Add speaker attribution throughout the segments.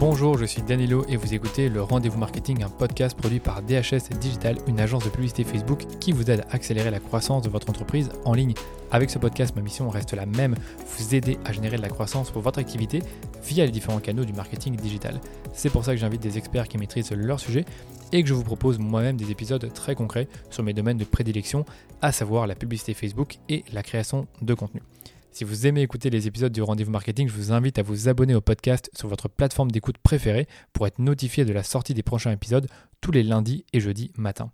Speaker 1: Bonjour, je suis Danilo et vous écoutez le Rendez-vous Marketing, un podcast produit par DHS Digital, une agence de publicité Facebook qui vous aide à accélérer la croissance de votre entreprise en ligne. Avec ce podcast, ma mission reste la même, vous aider à générer de la croissance pour votre activité via les différents canaux du marketing digital. C'est pour ça que j'invite des experts qui maîtrisent leur sujet et que je vous propose moi-même des épisodes très concrets sur mes domaines de prédilection, à savoir la publicité Facebook et la création de contenu. Si vous aimez écouter les épisodes du Rendez-vous Marketing, je vous invite à vous abonner au podcast sur votre plateforme d'écoute préférée pour être notifié de la sortie des prochains épisodes tous les lundis et jeudis matin.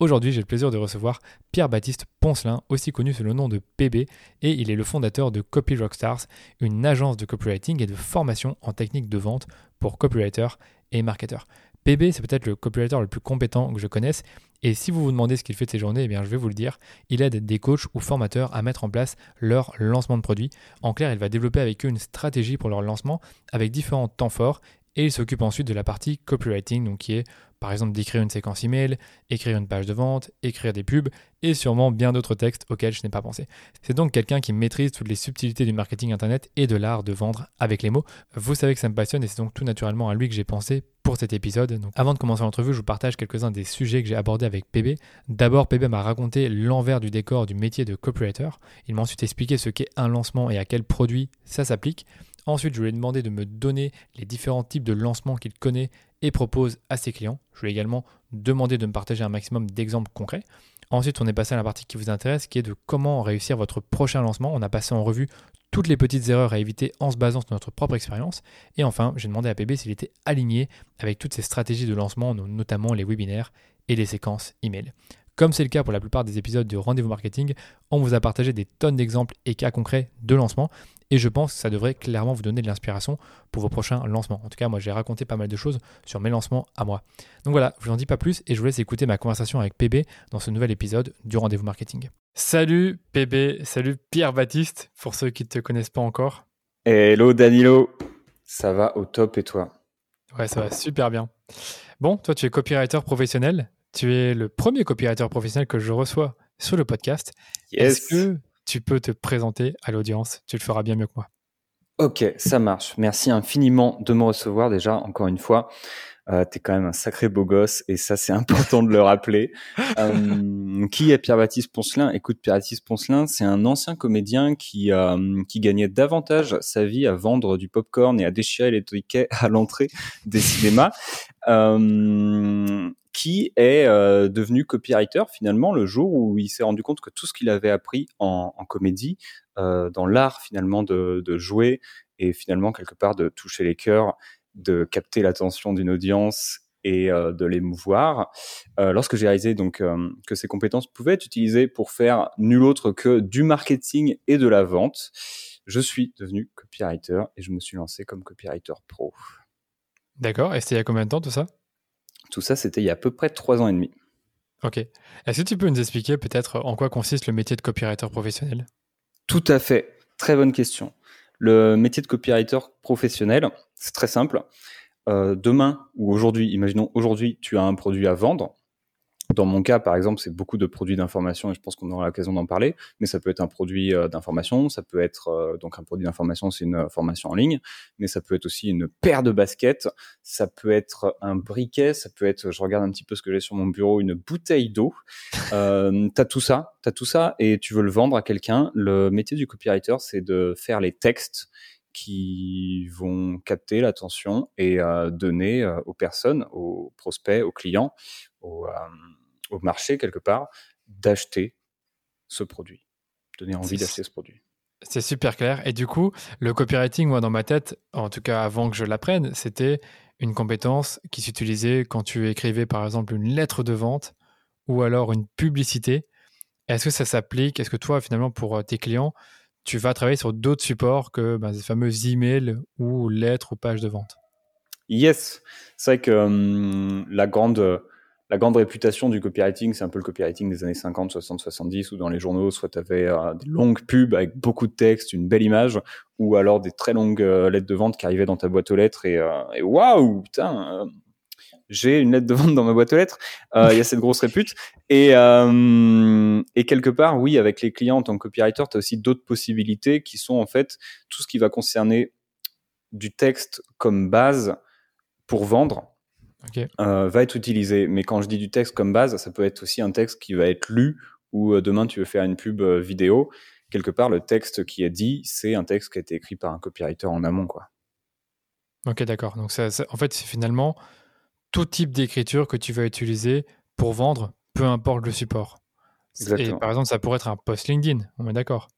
Speaker 1: Aujourd'hui, j'ai le plaisir de recevoir Pierre-Baptiste Poncelin, aussi connu sous le nom de PB, et il est le fondateur de Copy Rockstars, une agence de copywriting et de formation en technique de vente pour copywriters et marketeurs. PB, c'est peut-être le copywriter le plus compétent que je connaisse. Et si vous vous demandez ce qu'il fait de ses journées, eh bien, je vais vous le dire. Il aide des coachs ou formateurs à mettre en place leur lancement de produit. En clair, il va développer avec eux une stratégie pour leur lancement avec différents temps forts. Et il s'occupe ensuite de la partie copywriting, donc qui est par exemple d'écrire une séquence email, écrire une page de vente, écrire des pubs et sûrement bien d'autres textes auxquels je n'ai pas pensé. C'est donc quelqu'un qui maîtrise toutes les subtilités du marketing internet et de l'art de vendre avec les mots. Vous savez que ça me passionne et c'est donc tout naturellement à lui que j'ai pensé pour cet épisode. Donc avant de commencer l'entrevue, je vous partage quelques-uns des sujets que j'ai abordés avec PB. D'abord, PB m'a raconté l'envers du décor du métier de copywriter. Il m'a ensuite expliqué ce qu'est un lancement et à quel produit ça s'applique. Ensuite, je lui ai demandé de me donner les différents types de lancements qu'il connaît et propose à ses clients. Je lui ai également demandé de me partager un maximum d'exemples concrets. Ensuite, on est passé à la partie qui vous intéresse, qui est de comment réussir votre prochain lancement. On a passé en revue toutes les petites erreurs à éviter en se basant sur notre propre expérience. Et enfin, j'ai demandé à PB s'il était aligné avec toutes ces stratégies de lancement, notamment les webinaires et les séquences email. Comme c'est le cas pour la plupart des épisodes du rendez-vous marketing, on vous a partagé des tonnes d'exemples et cas concrets de lancement. Et je pense que ça devrait clairement vous donner de l'inspiration pour vos prochains lancements. En tout cas, moi, j'ai raconté pas mal de choses sur mes lancements à moi. Donc voilà, je vous en dis pas plus et je vous laisse écouter ma conversation avec PB dans ce nouvel épisode du Rendez-vous Marketing. Salut PB, salut Pierre-Baptiste, pour ceux qui ne te connaissent pas encore.
Speaker 2: Hello Danilo, ça va au top et toi?
Speaker 1: Ouais, ça va super bien. Bon, toi, tu es copywriter professionnel. Tu es le premier copywriter professionnel que je reçois sur le podcast. Est-ce que tu peux te présenter à l'audience? Tu le feras bien mieux que moi.
Speaker 2: Ok, ça marche. Merci infiniment de me recevoir déjà, encore une fois. Euh, tu es quand même un sacré beau gosse et ça c'est important de le rappeler. Euh, qui est Pierre-Baptiste Poncelin? Écoute, Pierre-Baptiste Poncelin, c'est un ancien comédien qui, euh, qui gagnait davantage sa vie à vendre du popcorn et à déchirer les tickets à l'entrée des cinémas. Qui est euh, devenu copywriter finalement le jour où il s'est rendu compte que tout ce qu'il avait appris en, comédie, euh, dans l'art finalement de, jouer et finalement quelque part de toucher les cœurs, de capter l'attention d'une audience et euh, de l'émouvoir. Euh, lorsque j'ai réalisé donc que ces compétences pouvaient être utilisées pour faire nul autre que du marketing et de la vente, je suis devenu copywriter et je me suis lancé comme copywriter pro.
Speaker 1: D'accord. Et c'était il y a combien de temps tout ça?
Speaker 2: Tout ça, c'était il y a à peu près trois ans et demi.
Speaker 1: Ok. Est-ce que tu peux nous expliquer peut-être en quoi consiste le métier de copywriter professionnel?
Speaker 2: Tout à fait. Très bonne question. Le métier de copywriter professionnel, c'est très simple. Euh, demain ou aujourd'hui, imaginons aujourd'hui, tu as un produit à vendre. Dans mon cas, par exemple, c'est beaucoup de produits d'information et je pense qu'on aura l'occasion d'en parler. Mais ça peut être un produit euh, d'information, ça peut être euh, donc un produit d'information, c'est une formation en ligne, mais ça peut être aussi une paire de baskets, ça peut être un briquet, ça peut être, je regarde un petit peu ce que j'ai sur mon bureau, une bouteille d'eau. Euh, t'as tout ça, t'as tout ça et tu veux le vendre à quelqu'un. Le métier du copywriter, c'est de faire les textes qui vont capter l'attention et euh, donner euh, aux personnes, aux prospects, aux clients, euh, au marché quelque part, d'acheter ce produit, donner envie d'acheter ce produit.
Speaker 1: C'est super clair. Et du coup, le copywriting, moi, dans ma tête, en tout cas avant que je l'apprenne, c'était une compétence qui s'utilisait quand tu écrivais, par exemple, une lettre de vente ou alors une publicité. Est-ce que ça s'applique? Est-ce que toi, finalement, pour tes clients, tu vas travailler sur d'autres supports que ben, ces fameux emails ou lettres ou pages de vente?
Speaker 2: Yes, c'est vrai que hum, la grande la grande réputation du copywriting, c'est un peu le copywriting des années 50, 60, 70, où dans les journaux, soit tu avais euh, des longues pubs avec beaucoup de texte, une belle image, ou alors des très longues euh, lettres de vente qui arrivaient dans ta boîte aux lettres et, euh, waouh, putain, j'ai une lettre de vente dans ma boîte aux lettres. Il y a cette grosse répute. Et, et quelque part, oui, avec les clients en tant que copywriter, tu as aussi d'autres possibilités qui sont en fait tout ce qui va concerner du texte comme base pour vendre va être utilisé. Mais quand je dis du texte comme base, ça peut être aussi un texte qui va être lu ou demain tu veux faire une pub vidéo. Quelque part, le texte qui est dit, c'est un texte qui a été écrit par un copywriter en amont. Quoi.
Speaker 1: Ok, d'accord. Donc, ça, en fait, c'est finalement tout type d'écriture que tu vas utiliser pour vendre, peu importe le support. Exactement. Et par exemple, ça pourrait être un post LinkedIn, on est d'accord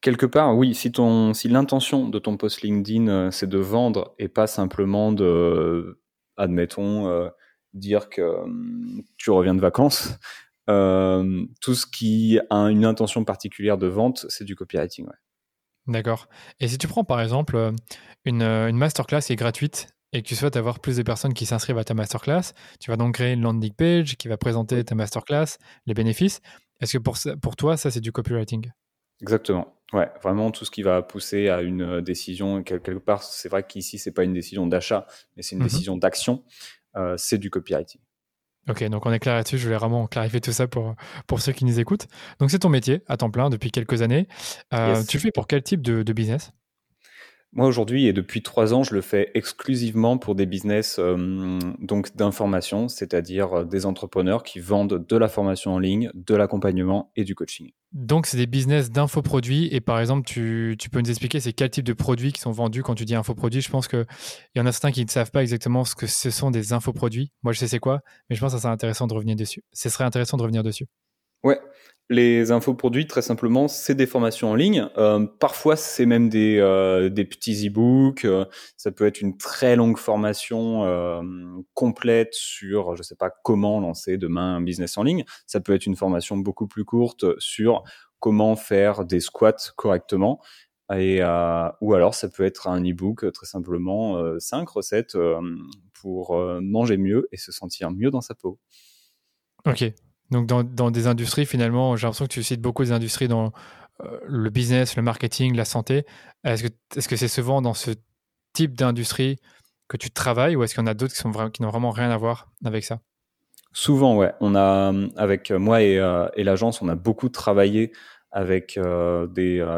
Speaker 2: Quelque part, oui, si, ton, si l'intention de ton post LinkedIn, euh, c'est de vendre et pas simplement de, admettons, euh, dire que hum, tu reviens de vacances, euh, tout ce qui a une intention particulière de vente, c'est du copywriting. Ouais.
Speaker 1: D'accord. Et si tu prends par exemple une, une masterclass qui est gratuite et que tu souhaites avoir plus de personnes qui s'inscrivent à ta masterclass, tu vas donc créer une landing page qui va présenter ta masterclass, les bénéfices. Est-ce que pour, pour toi, ça, c'est du copywriting?
Speaker 2: Exactement. Ouais, vraiment tout ce qui va pousser à une euh, décision. Quelque part, c'est vrai qu'ici, c'est pas une décision d'achat, mais c'est une mmh décision d'action. Euh, c'est du copywriting.
Speaker 1: Ok, donc on est clair là-dessus. Je voulais vraiment clarifier tout ça pour, pour ceux qui nous écoutent. Donc c'est ton métier à temps plein depuis quelques années. Euh, tu fais pour quel type de, de business?
Speaker 2: Moi aujourd'hui et depuis trois ans, je le fais exclusivement pour des business euh, donc d'information, c'est-à-dire euh, des entrepreneurs qui vendent de la formation en ligne, de l'accompagnement et du coaching.
Speaker 1: Donc c'est des business d'infoproduits et par exemple tu, peux nous expliquer c'est quel type de produits qui sont vendus quand tu dis infoproduits. Je pense qu'il y en a certains qui ne savent pas exactement ce que ce sont des infoproduits. Moi je sais c'est quoi, mais je pense que ça serait intéressant de revenir dessus. Ce serait intéressant de revenir dessus.
Speaker 2: Ouais, les infoproduits, très simplement, c'est des formations en ligne. Euh, parfois, c'est même des, euh, petits e-books. Euh, ça peut être une très longue formation complète sur, je sais pas, comment lancer demain un business en ligne. Ça peut être une formation beaucoup plus courte sur comment faire des squats correctement. Et, ou alors, ça peut être un e-book, très simplement, cinq recettes pour manger mieux et se sentir mieux dans sa peau.
Speaker 1: Ok, donc, dans, des industries, finalement, j'ai l'impression que tu cites beaucoup des industries dans euh, le business, le marketing, la santé. Est-ce que c'est souvent dans ce type d'industrie que tu travailles ou est-ce qu'il y en a d'autres qui n'ont vraiment rien à voir avec ça?
Speaker 2: Souvent, ouais. On a, avec moi et, euh, et l'agence, on a beaucoup travaillé avec euh,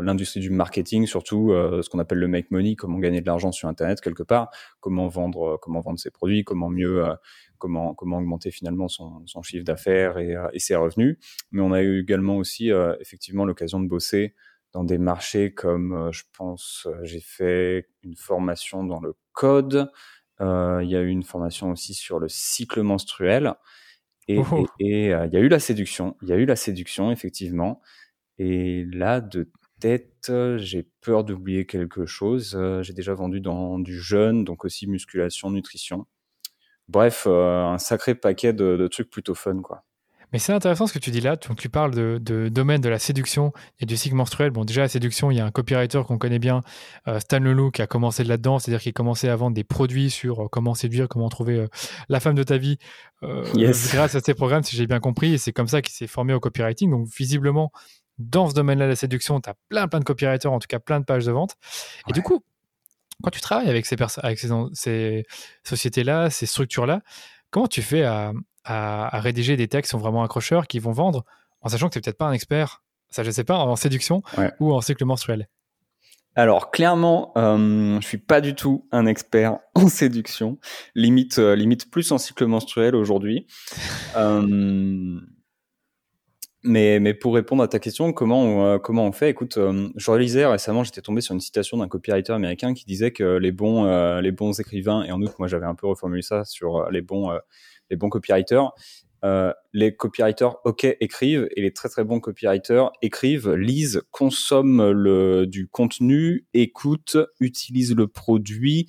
Speaker 2: l'industrie du marketing, surtout ce qu'on appelle le make money, comment gagner de l'argent sur Internet quelque part, comment vendre, comment vendre ses produits, comment mieux comment, comment augmenter finalement son, son chiffre d'affaires et, euh, et, ses revenus. Mais on a eu également aussi euh, effectivement l'occasion de bosser dans des marchés comme, euh, je pense, j'ai fait une formation dans le code. il y a eu une formation aussi sur le cycle menstruel. Et, oh. et, il y a eu la séduction. Il y a eu la séduction, effectivement. Et là, de tête, j'ai peur d'oublier quelque chose. j'ai déjà vendu dans du jeûne, donc aussi musculation, nutrition. Bref, euh, un sacré paquet de, trucs plutôt fun, quoi.
Speaker 1: Mais c'est intéressant ce que tu dis là. Tu, tu parles de, domaine de la séduction et du cycle menstruel. Bon, déjà, la séduction, il y a un copywriter qu'on connaît bien, euh, Stan Leloup, qui a commencé là-dedans. C'est-à-dire qu'il a commencé à vendre des produits sur euh, comment séduire, comment trouver la femme de ta vie grâce à ces programmes, si j'ai bien compris. Et c'est comme ça qu'il s'est formé au copywriting. Donc, visiblement, dans ce domaine-là, la séduction, tu as plein, plein de copywriters, en tout cas plein de pages de vente. Et du coup, quand tu travailles avec ces, avec ces, sociétés-là, ces structures-là, comment tu fais à, rédiger des textes qui sont vraiment accrocheurs, qui vont vendre, en sachant que tu n'es peut-être pas un expert, ça je sais pas, en séduction ou en cycle menstruel?
Speaker 2: Alors clairement, euh, je suis pas du tout un expert en séduction, limite euh, limite plus en cycle menstruel aujourd'hui. Euh, mais, mais pour répondre à ta question, comment on, euh, comment on fait? Écoute, euh, je réalisais récemment, j'étais tombé sur une citation d'un copywriter américain qui disait que les bons, euh, les bons écrivains, et en outre, moi j'avais un peu reformulé ça sur les bons, les bons copywriters, les copywriters, ok, écrivent, et les très très bons copywriters écrivent, lisent, consomment le, du contenu, écoutent, utilisent le produit,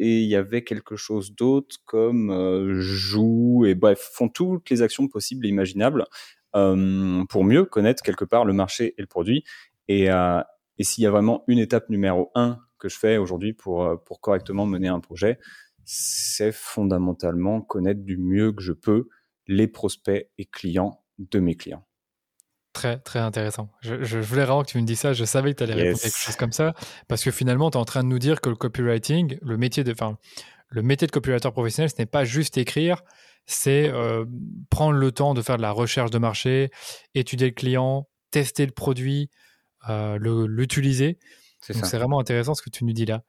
Speaker 2: et il y avait quelque chose d'autre comme euh, jouent et bref font toutes les actions possibles et imaginables. euh, pour mieux connaître quelque part le marché et le produit. Et, euh, et s'il y a vraiment une étape numéro un que je fais aujourd'hui pour, euh, pour correctement mener un projet, c'est fondamentalement connaître du mieux que je peux les prospects et clients de mes clients.
Speaker 1: Très, très intéressant. Je, je, voulais vraiment que tu me dises ça. Je savais que tu allais répondre quelque chose comme ça. Parce que finalement, tu es en train de nous dire que le copywriting, le métier de, enfin, le métier de copywriter professionnel, ce n'est pas juste écrire, c'est euh, prendre le temps de faire de la recherche de marché, étudier le client, tester le produit, euh, l'utiliser. C'est vraiment intéressant ce que tu nous dis là.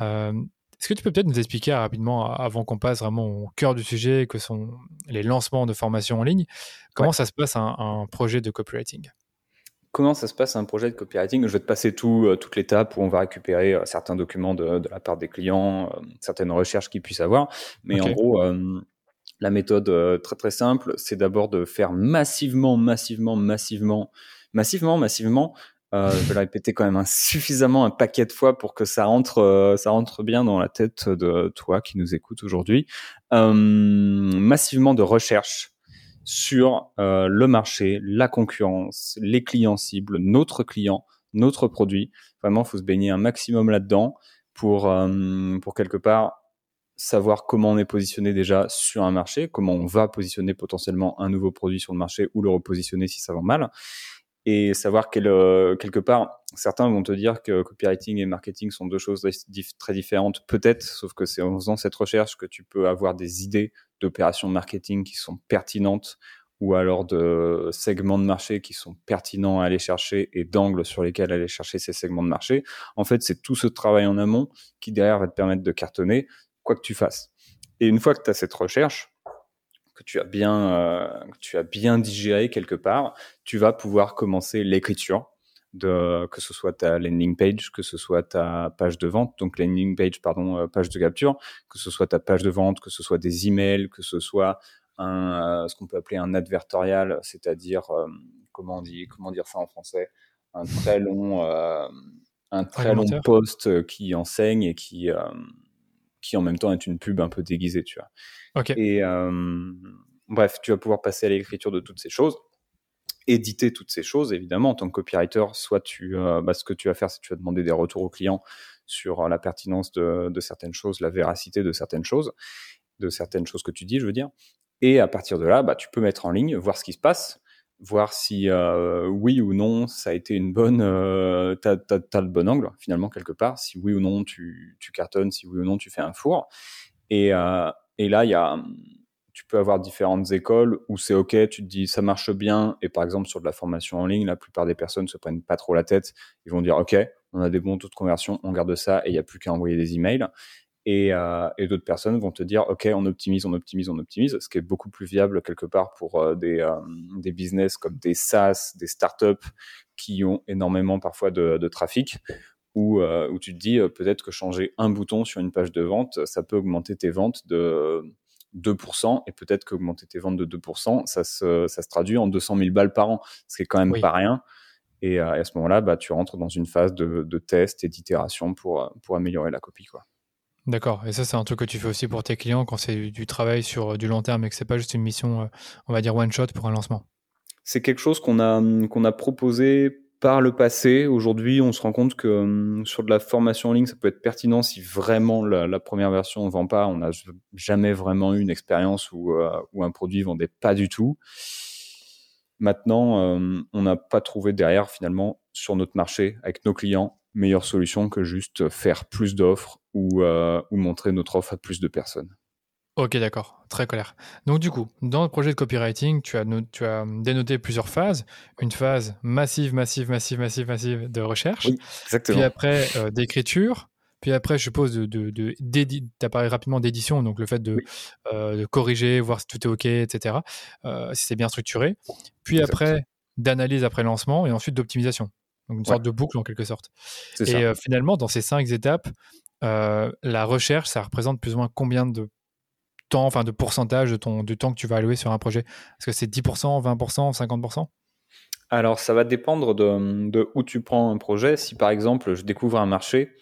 Speaker 1: Euh, Est-ce que tu peux peut-être nous expliquer rapidement, avant qu'on passe vraiment au cœur du sujet, que sont les lancements de formation en ligne, comment ça se passe un, projet de copywriting?
Speaker 2: Comment ça se passe un projet de copywriting? Je vais te passer tout, euh, toute l'étape où on va récupérer euh, certains documents de, la part des clients, euh, certaines recherches qu'ils puissent avoir. Mais en gros, la méthode très très simple, c'est d'abord de faire massivement, massivement, massivement, massivement, massivement euh, je vais le répéter quand même suffisamment un paquet de fois pour que ça rentre, euh, ça rentre bien dans la tête de toi qui nous écoute aujourd'hui. Euh, massivement de recherche sur euh, le marché, la concurrence, les clients cibles, notre client, notre produit. Vraiment, faut se baigner un maximum là-dedans pour, euh, pour quelque part savoir comment on est positionné déjà sur un marché, comment on va positionner potentiellement un nouveau produit sur le marché ou le repositionner si ça va mal et savoir quel, euh, quelque part, certains vont te dire que copywriting et marketing sont deux choses très différentes, peut-être, sauf que c'est en faisant cette recherche que tu peux avoir des idées d'opérations marketing qui sont pertinentes ou alors de segments de marché qui sont pertinents à aller chercher et d'angles sur lesquels aller chercher ces segments de marché. En fait, c'est tout ce travail en amont qui derrière va te permettre de cartonner, quoi que tu fasses. Et une fois que tu as cette recherche, que tu as bien, euh, que tu as bien digéré quelque part, tu vas pouvoir commencer l'écriture de que ce soit ta landing page, que ce soit ta page de vente, donc landing page, pardon, euh, page de capture, que ce soit ta page de vente, que ce soit des emails, que ce soit un, euh, ce qu'on peut appeler un advertorial, c'est-à-dire comment on dit, comment dire ça en français, un très long, un très long post qui enseigne et qui qui en même temps est une pub un peu déguisée, tu vois. Et euh, bref, tu vas pouvoir passer à l'écriture de toutes ces choses, éditer toutes ces choses, évidemment, en tant que copywriter, soit tu, euh, bah, ce que tu vas faire, c'est que tu vas demander des retours aux clients sur euh, la pertinence de, de, certaines choses, la véracité de certaines choses, de certaines choses que tu dis, je veux dire. Et à partir de là, bah, tu peux mettre en ligne, voir ce qui se passe, voir si euh, oui ou non ça a été une bonne, euh, t'as, as, le bon angle finalement quelque part, si oui ou non tu, tu cartonnes, si oui ou non tu fais un four. Et, euh, et là, il y a, tu peux avoir différentes écoles où c'est ok, tu te dis ça marche bien. Et par exemple sur de la formation en ligne, la plupart des personnes se prennent pas trop la tête. Ils vont dire ok, on a des bons taux de conversion, on garde ça et il n'y a plus qu'à envoyer des emails. Et, euh, et d'autres personnes vont te dire, OK, on optimise, on optimise, on optimise, ce qui est beaucoup plus viable quelque part pour euh, des, euh, des business comme des SaaS, des startups qui ont énormément parfois de, de trafic, où, où tu te dis peut-être que changer un bouton sur une page de vente, ça peut augmenter tes ventes de 2%, et peut-être qu'augmenter tes ventes de 2%, ça se, ça se traduit en 200 000 balles par an, ce qui est quand même pas rien. Et, à ce moment-là, bah, tu rentres dans une phase de, de test et d'itération pour, pour améliorer la copie. Quoi.
Speaker 1: D'accord. Et ça, c'est un truc que tu fais aussi pour tes clients quand c'est du travail sur euh, du long terme et que c'est pas juste une mission, euh, on va dire one shot pour un lancement?
Speaker 2: C'est quelque chose qu'on a qu'on a proposé par le passé. Aujourd'hui, on se rend compte que hum, sur de la formation en ligne, ça peut être pertinent si vraiment la, première version ne vend pas. On n'a jamais vraiment eu une expérience où, euh, où un produit vendait pas du tout. Maintenant, hum, on n'a pas trouvé derrière finalement sur notre marché avec nos clients meilleure solution que juste faire plus d'offres ou, euh, ou montrer notre offre à plus de personnes.
Speaker 1: Ok, d'accord, très clair. Donc du coup, dans le projet de copywriting, tu as, tu as dénoté plusieurs phases. Une phase massive, massive, massive, massive, massive de recherche.
Speaker 2: Oui, exactement.
Speaker 1: Puis après, euh, d'écriture. Puis après, je suppose, de, de, de tu as parlé rapidement d'édition, donc le fait de, euh, de, corriger, voir si tout est OK, etc., si c'est bien structuré. Puis après, d'analyse après lancement et ensuite d'optimisation. Donc une sorte de boucle en quelque sorte. Et euh, finalement, dans ces cinq étapes, euh, la recherche, ça représente plus ou moins combien de temps, enfin de pourcentage de ton, du temps que tu vas allouer sur un projet? Est-ce que c'est 10%, 20%, 50%
Speaker 2: Alors ça va dépendre de, de, où tu prends un projet. Si par exemple je découvre un marché,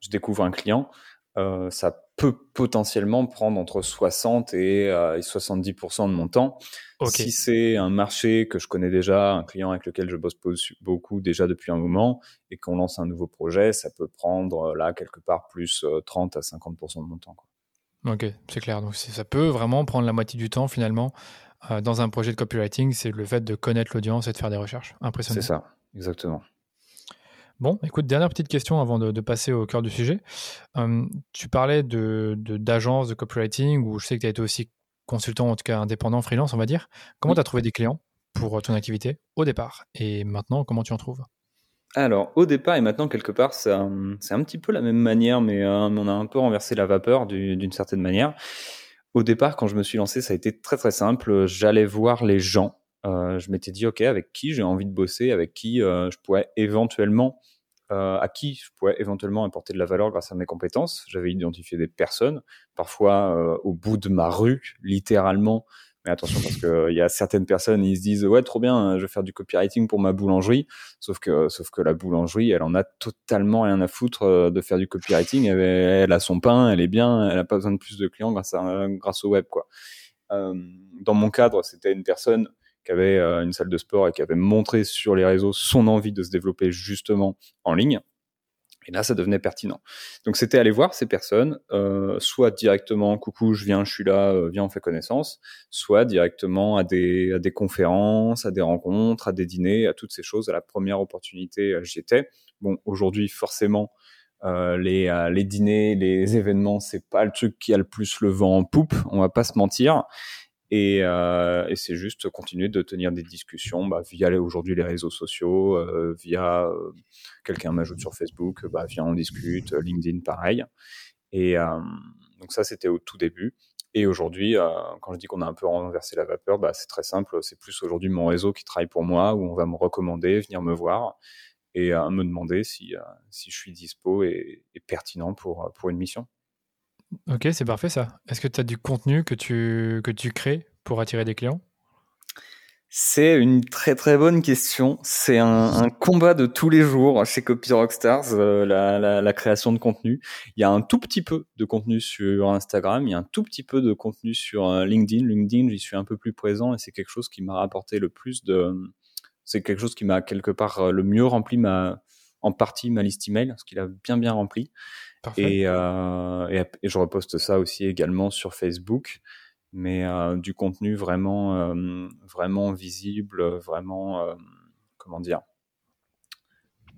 Speaker 2: je découvre un client, euh, ça peut potentiellement prendre entre 60 et, 70% euh, de mon temps. Si c'est un marché que je connais déjà, un client avec lequel je bosse beaucoup déjà depuis un moment et qu'on lance un nouveau projet, ça peut prendre euh, là quelque part plus 30 à 50% de mon temps.
Speaker 1: Ok, c'est clair. Donc ça peut vraiment prendre la moitié du temps finalement dans un projet de copywriting, c'est le fait de connaître l'audience et de faire des recherches. Impressionnant.
Speaker 2: C'est ça, exactement.
Speaker 1: Bon, écoute, dernière petite question avant de, passer au cœur du sujet. Hum, tu parlais de, d'agence de, copywriting, où je sais que tu as été aussi consultant, en tout cas indépendant, freelance, on va dire. Comment tu as trouvé des clients pour ton activité au départ? Et maintenant, comment tu en trouves?
Speaker 2: Alors, au départ et maintenant, quelque part, c'est un, un, petit peu la même manière, mais euh, on a un peu renversé la vapeur d'une certaine manière. Au départ, quand je me suis lancé, ça a été très très simple. J'allais voir les gens. Euh, je m'étais dit, OK, avec qui j'ai envie de bosser, avec qui euh, je pourrais éventuellement, euh, à qui je pourrais éventuellement apporter de la valeur grâce à mes compétences. J'avais identifié des personnes, parfois au bout de ma rue, littéralement, mais attention parce que il euh, y a certaines personnes, ils se disent ouais trop bien, je vais faire du copywriting pour ma boulangerie. Sauf que sauf que la boulangerie, elle en a totalement rien à foutre de faire du copywriting. Elle, a son pain, elle est bien, elle a pas besoin de plus de clients grâce grâce au web quoi. Dans mon cadre, c'était une personne qui avait euh, une salle de sport et qui avait montré sur les réseaux son envie de se développer justement en ligne. Et là, ça devenait pertinent. Donc, c'était aller voir ces personnes, euh, soit directement, coucou, je viens, je suis là, euh, viens, on fait connaissance, soit directement à des, à des conférences, à des rencontres, à des dîners, à toutes ces choses. À la première opportunité, j'y étais. Bon, aujourd'hui, forcément, les, les dîners, les événements, c'est pas le truc qui a le plus le vent en poupe, on va pas se mentir. Et, euh, et c'est juste continuer de tenir des discussions bah, via aujourd'hui les réseaux sociaux, euh, via euh, quelqu'un m'ajoute sur Facebook, bah, viens on discute, LinkedIn pareil. Et euh, donc ça c'était au tout début. Et aujourd'hui, euh, quand je dis qu'on a un peu renversé la vapeur, bah, c'est très simple. C'est plus aujourd'hui mon réseau qui travaille pour moi, où on va me recommander, venir me voir et euh, me demander si, si je suis dispo et, et pertinent pour, pour une mission.
Speaker 1: Ok, c'est parfait ça. Est-ce que tu as du contenu que tu, que tu crées pour attirer des clients?
Speaker 2: C'est une très très bonne question. C'est un, combat de tous les jours chez Copy Rockstars, euh, la, la, la, création de contenu. Il y a un tout petit peu de contenu sur Instagram, il y a un tout petit peu de contenu sur euh, LinkedIn. LinkedIn, j'y suis un peu plus présent et c'est quelque chose qui m'a rapporté le plus de... C'est quelque chose qui m'a quelque part euh, le mieux rempli ma, en partie ma liste email, ce qu'il a bien bien rempli. Et, euh, et, et, je reposte ça aussi également sur Facebook, mais euh, du contenu vraiment, euh, vraiment visible, vraiment, comment dire,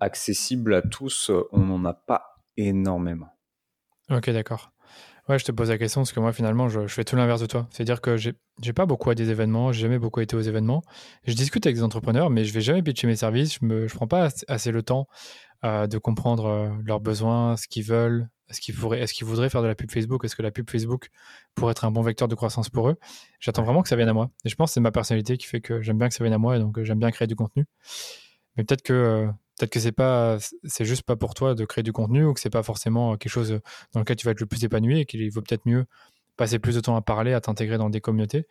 Speaker 2: accessible à tous, on n'en a pas énormément.
Speaker 1: Ok, d'accord. Ouais, je te pose la question parce que moi, finalement, je, je fais tout l'inverse de toi. C'est-à-dire que j'ai pas beaucoup à des événements, j'ai jamais beaucoup été aux événements. Je discute avec des entrepreneurs, mais je vais jamais pitcher mes services. Je me, je prends pas assez le temps euh, de comprendre euh, leurs besoins, ce qu'ils veulent, est-ce qu'ils pourraient, est-ce qu'ils voudraient faire de la pub Facebook, est-ce que la pub Facebook pourrait être un bon vecteur de croissance pour eux. J'attends vraiment que ça vienne à moi. Et je pense que c'est ma personnalité qui fait que j'aime bien que ça vienne à moi et donc euh, j'aime bien créer du contenu. Mais peut-être que euh, peut-être que c'est pas, c'est juste pas pour toi de créer du contenu ou que c'est pas forcément quelque chose dans lequel tu vas être le plus épanoui et qu'il vaut peut-être mieux passer plus de temps à parler, à t'intégrer dans des communautés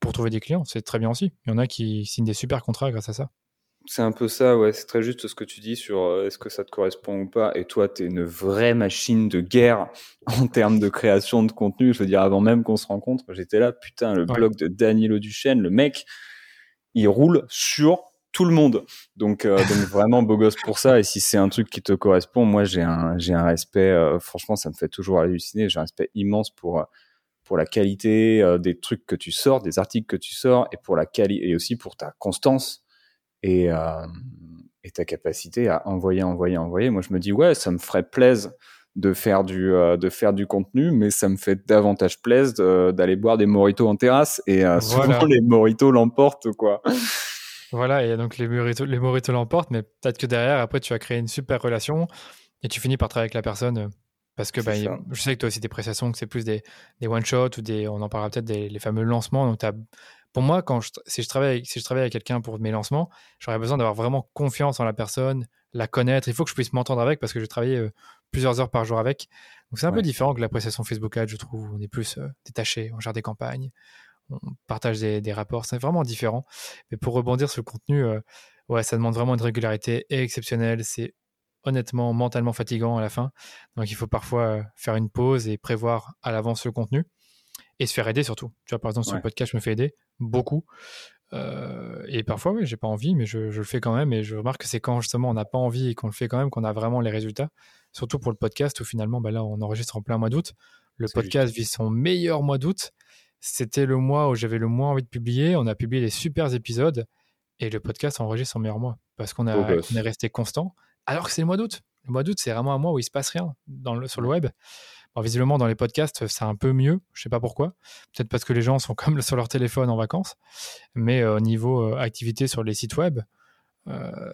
Speaker 1: pour trouver des clients. C'est très bien aussi. Il y en a qui signent des super contrats grâce à ça.
Speaker 2: C'est un peu ça, ouais. C'est très juste ce que tu dis sur euh, est-ce que ça te correspond ou pas. Et toi, tu es une vraie machine de guerre en termes de création de contenu. Je veux dire, avant même qu'on se rencontre, j'étais là, putain, le ouais. blog de Daniel Duchesne, le mec, il roule sur tout le monde. Donc, euh, donc vraiment beau gosse pour ça. Et si c'est un truc qui te correspond, moi, j'ai un, j'ai un respect, euh, franchement, ça me fait toujours halluciner. J'ai un respect immense pour, euh, pour la qualité euh, des trucs que tu sors, des articles que tu sors et pour la qualité, et aussi pour ta constance et, et ta capacité à envoyer, envoyer, envoyer. Moi, je me dis, ouais, ça me ferait plaisir de faire du euh, de faire du contenu, mais ça me fait davantage plaisir d'aller boire des moritos en terrasse et euh, voilà. souvent les moritos l'emportent quoi.
Speaker 1: Voilà, et donc les moritos l'emportent, mais peut-être que derrière, après, tu as créé une super relation et tu finis par travailler avec la personne parce que bah, je sais que toi aussi des prestations, que c'est plus des, des one-shots ou des, on en parlera peut-être des les fameux lancements. Donc, as pour moi, quand je, si je travaille avec, si je travaille avec quelqu'un pour mes lancements, j'aurais besoin d'avoir vraiment confiance en la personne, la connaître. Il faut que je puisse m'entendre avec parce que je travaille euh, plusieurs heures par jour avec. Donc c'est un ouais. peu différent que la prestation Facebook Ads, je trouve. On est plus euh, détaché, on gère des campagnes, on partage des, des rapports. C'est vraiment différent. Mais pour rebondir sur le contenu, euh, ouais, ça demande vraiment une régularité exceptionnelle. C'est honnêtement mentalement fatigant à la fin. Donc il faut parfois euh, faire une pause et prévoir à l'avance le contenu et se faire aider surtout. Tu vois, par exemple, sur ouais. le podcast, je me fais aider beaucoup. Euh, et parfois, oui, j'ai pas envie, mais je, je, le fais quand même. Et je remarque que c'est quand justement on n'a pas envie et qu'on le fait quand même qu'on a vraiment les résultats. Surtout pour le podcast où finalement, bah là, on enregistre en plein mois d'août. Le podcast vit son meilleur mois d'août. C'était le mois où j'avais le moins envie de publier. On a publié des super épisodes et le podcast enregistre son meilleur mois parce qu'on a, oh, on est resté constant. Alors que c'est le mois d'août. Le mois d'août, c'est vraiment un mois où il se passe rien dans le, sur le web. Visiblement, dans les podcasts, c'est un peu mieux. Je sais pas pourquoi. Peut-être parce que les gens sont comme sur leur téléphone en vacances. Mais au euh, niveau euh, activité sur les sites web,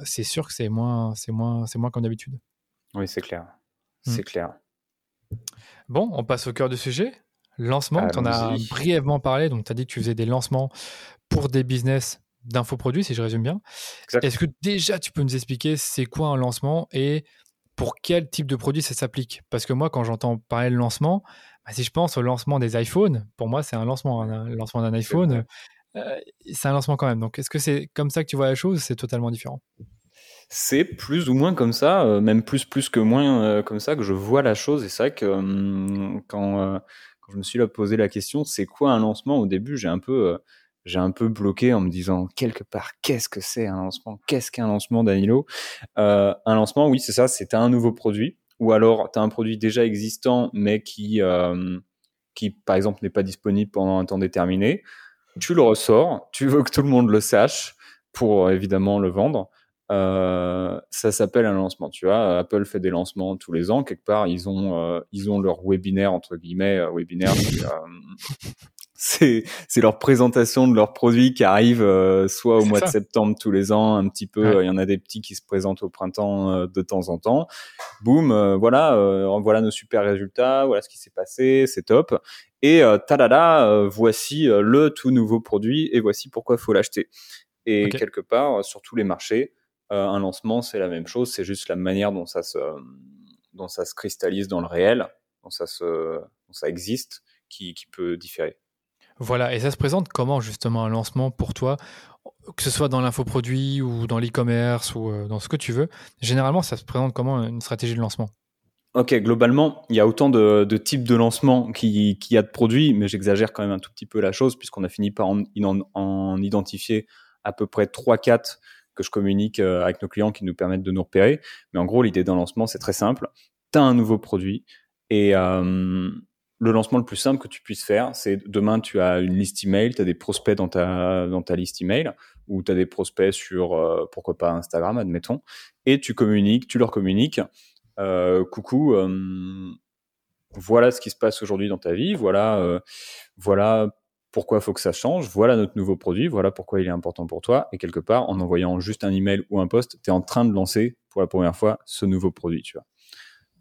Speaker 1: c'est sûr que c'est moins, c'est moins, c'est moins comme d'habitude.
Speaker 2: Oui, c'est clair. Hmm. C'est clair.
Speaker 1: Bon, on passe au cœur du sujet. Lancement, tu en as brièvement parlé. Donc, tu as dit que tu faisais des lancements pour des business d'infoproduits, si je résume bien. Est-ce que déjà tu peux nous expliquer c'est quoi un lancement et pour quel type de produit ça s'applique? Parce que moi, quand j'entends parler de lancement, bah, si je pense au lancement des iPhones, pour moi, c'est un lancement. Un, lancement d'un iPhone, euh, c'est un lancement quand même. Donc, est-ce que c'est comme ça que tu vois la chose C'est totalement différent?
Speaker 2: C'est plus ou moins comme ça, euh, même plus plus que moins euh, comme ça que je vois la chose. Et c'est vrai que hum, quand, je me suis là posé la question, c'est quoi un lancement? Au début, j'ai un peu j'ai un peu bloqué en me disant quelque part qu'est-ce que c'est un lancement? Qu'est-ce qu'un lancement Danilo? Euh, Un lancement, oui, c'est ça, c'est un nouveau produit ou alors tu as un produit déjà existant mais qui euh, qui par exemple n'est pas disponible pendant un temps déterminé. Tu le ressors, tu veux que tout le monde le sache pour évidemment le vendre. Euh, ça s'appelle un lancement. Tu vois, Apple fait des lancements tous les ans. Quelque part, ils ont euh, ils ont leur webinaire entre guillemets euh, webinaire. c'est c'est leur présentation de leurs produits qui arrive euh, soit au mois de septembre tous les ans, un petit peu. Il y en a des petits qui se présentent au printemps euh, de temps en temps. Boum, euh, voilà, voilà nos super résultats, voilà ce qui s'est passé, c'est top. Et talala, voici le tout nouveau produit et voici pourquoi il faut l'acheter. Et quelque part, sur tous les marchés, un lancement c'est la même chose, c'est juste la manière dont ça se dont ça se cristallise dans le réel, dont ça se dont ça existe, qui, qui peut différer.
Speaker 1: Voilà, et ça se présente comment justement un lancement pour toi, que ce soit dans l'infoproduit ou dans l'e-commerce ou euh, dans ce que tu veux. Généralement, ça se présente comment une stratégie de lancement?
Speaker 2: Ok, globalement, il y a autant de, types de lancements qu'il y a de produits, mais j'exagère quand même un tout petit peu la chose puisqu'on a fini par en, en, identifier à peu près 3-4 que je communique euh, avec nos clients qui nous permettent de nous repérer. Mais en gros, l'idée d'un lancement, c'est très simple. Tu as un nouveau produit et, euh, le lancement le plus simple que tu puisses faire, c'est demain, tu as une liste email, tu as des prospects dans ta, dans ta liste email, ou tu as des prospects sur, euh, pourquoi pas, Instagram, admettons, et tu communiques, tu leur communiques, coucou, voilà ce qui se passe aujourd'hui dans ta vie, voilà, voilà pourquoi il faut que ça change, voilà notre nouveau produit, voilà pourquoi il est important pour toi, et quelque part, en envoyant juste un email ou un post, tu es en train de lancer pour la première fois ce nouveau produit, tu vois.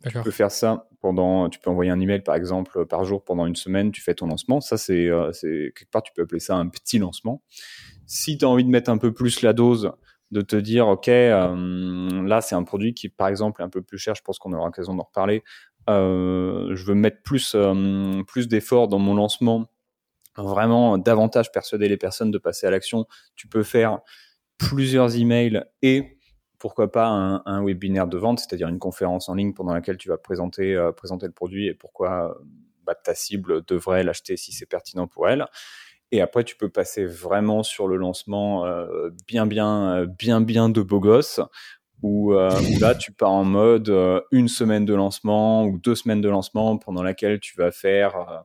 Speaker 2: Tu peux faire ça pendant, tu peux envoyer un email par exemple par jour pendant une semaine, tu fais ton lancement. Ça, c'est, euh, quelque part, tu peux appeler ça un petit lancement. Si tu as envie de mettre un peu plus la dose, de te dire, OK, euh, là, c'est un produit qui, par exemple, est un peu plus cher, je pense qu'on aura l'occasion d'en reparler. Euh, je veux mettre plus, plus d'efforts dans mon lancement, vraiment davantage persuader les personnes de passer à l'action. Tu peux faire plusieurs emails et pourquoi pas un, webinaire de vente, c'est-à-dire une conférence en ligne pendant laquelle tu vas présenter, euh, présenter le produit et pourquoi bah, ta cible devrait l'acheter si c'est pertinent pour elle. Et après, tu peux passer vraiment sur le lancement euh, bien, bien, bien, bien de beau gosse, euh, où, là, tu pars en mode une semaine de lancement ou deux semaines de lancement pendant laquelle tu vas faire